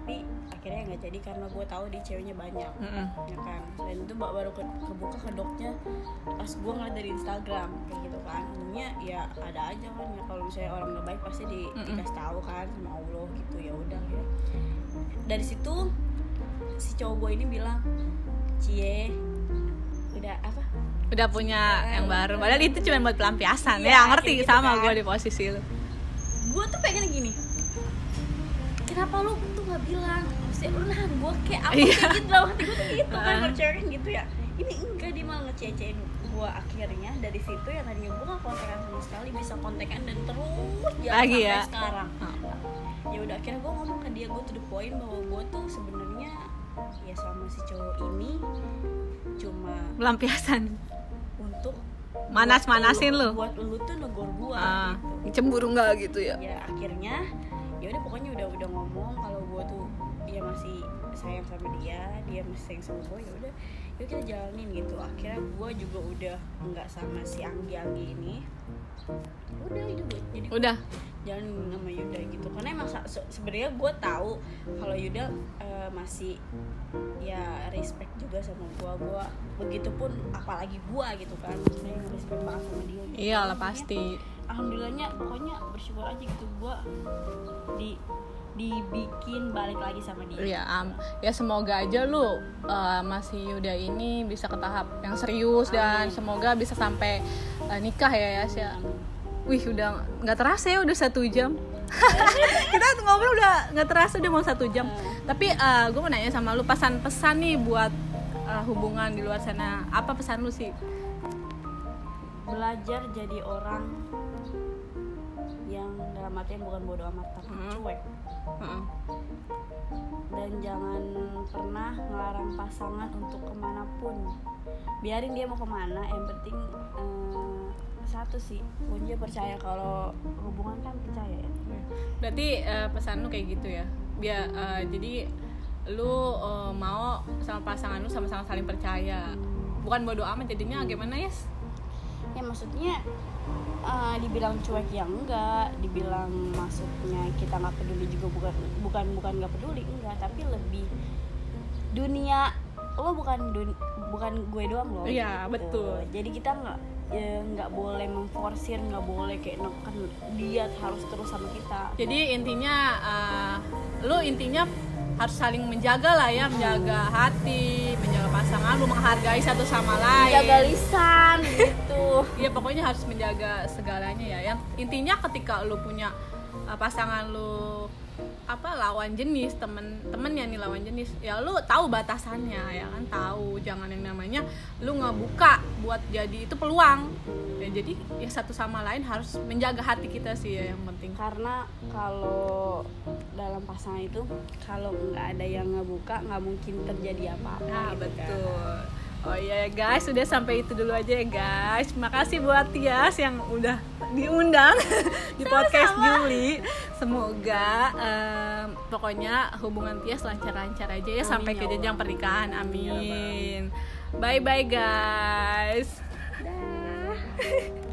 nggak jadi karena gue tahu dia ceweknya banyak Mm-mm. ya kan? Dan itu ba- baru ke, kebuka kedoknya pas gue ngeliat dari Instagram kayak gitu kan. Umumnya ya ada aja kan ya kalau misalnya orang nggak baik pasti di, Mm-mm. dikasih tahu kan sama Allah gitu ya udah ya. Dari situ si cowok gue ini bilang cie udah apa? Udah punya yang baru. Padahal itu cuma buat pelampiasan Iya, ya. Ngerti? gitu sama kan. gue di posisi lu. Gue tuh pengen gini kenapa lu tuh nggak bilang maksudnya lu nahan gue kayak apa kayak gitu dalam hati gue tuh gitu kan Ah. kalau cewek kan gitu ya. Ini enggak dia malah ngececein gue akhirnya. Dari situ yang tadinya gue gak kontekan sama sekali bisa kontekan dan terus jalan Lagi sampai ya? sekarang. Oh. ya udah akhirnya gue ngomong ke dia gue to the point bahwa gue tuh sebenarnya ya sama si cowok ini cuma pelampiasan untuk Manas-manasin lu. buat lu tuh negor gue ah, gitu. Cemburu nggak gitu ya? Ya akhirnya ya udah pokoknya udah udah ngomong kalau gue tuh ya masih sayang sama dia dia masih sayang sama gue ya udah yuk kita jalanin gitu. Akhirnya gue juga udah nggak sama si Anggi Anggi ini. Udah itu gue jadi udah? jalanin sama Yuda gitu. Karena emang se- sebenarnya gue tahu kalau Yuda eh, masih ya respect juga sama gue gue begitupun apalagi gue gitu kan. Maksudnya yang respect banget sama dia gitu. iyalah pasti. alhamdulillahnya pokoknya bersyukur aja gitu. Gue di dibikin balik lagi sama dia. Ya am ya semoga aja lu uh, masih Yuda ini bisa ke tahap yang serius dan Amin. semoga bisa sampai uh, nikah ya ya ya. Wih udah nggak terasa ya udah satu jam. Kita ngobrol udah nggak terasa udah mau satu jam. Tapi gue mau nanya sama lu pesan-pesan nih buat uh, hubungan di luar sana. Apa pesan lu sih? Belajar jadi orang yang dalam artian bukan bodoh amat tapi Hmm. cuek Heeh. dan jangan pernah ngelarang pasangan untuk ke mana pun biarin dia mau ke mana yang penting eh, satu sih kunci percaya kalau hubungan kan percaya ya berarti uh, pesan lu kayak gitu ya biar uh, jadi lu uh, mau sama pasangan lu sama-sama saling percaya bukan bodoh amat jadinya gimana ya yes? ya maksudnya eh, dibilang cuek ya enggak dibilang maksudnya kita nggak peduli juga bukan bukan bukan nggak peduli enggak tapi lebih dunia lo bukan dun- bukan gue doang loh Iya, gitu. betul. jadi kita nggak ya, nggak boleh memforsir nggak boleh kayak neken dia harus terus sama kita jadi intinya uh, lu intinya harus saling menjaga lah ya menjaga hati menjaga pasangan lu menghargai satu sama lain jaga lisan gitu Iya pokoknya harus menjaga segalanya ya. Yang intinya ketika lu punya uh, pasangan lu apa lawan jenis temen temennya nih lawan jenis. Ya lu tahu batasannya ya kan? Tahu jangan yang namanya lu ngebuka buat jadi itu peluang. Ya jadi ya satu sama lain harus menjaga hati kita sih ya yang penting. Karena kalau dalam pasangan itu kalau nggak ada yang ngebuka nggak mungkin terjadi apa-apa Nah, gitu kan. Oh iya ya guys, sudah sampai itu dulu aja ya guys. Makasih buat Tias yang udah diundang di podcast Juli. Semoga em, pokoknya hubungan Tias lancar-lancar aja ya Amin, sampai ya ke jenjang pernikahan. Amin, ya Amin. Bye bye guys.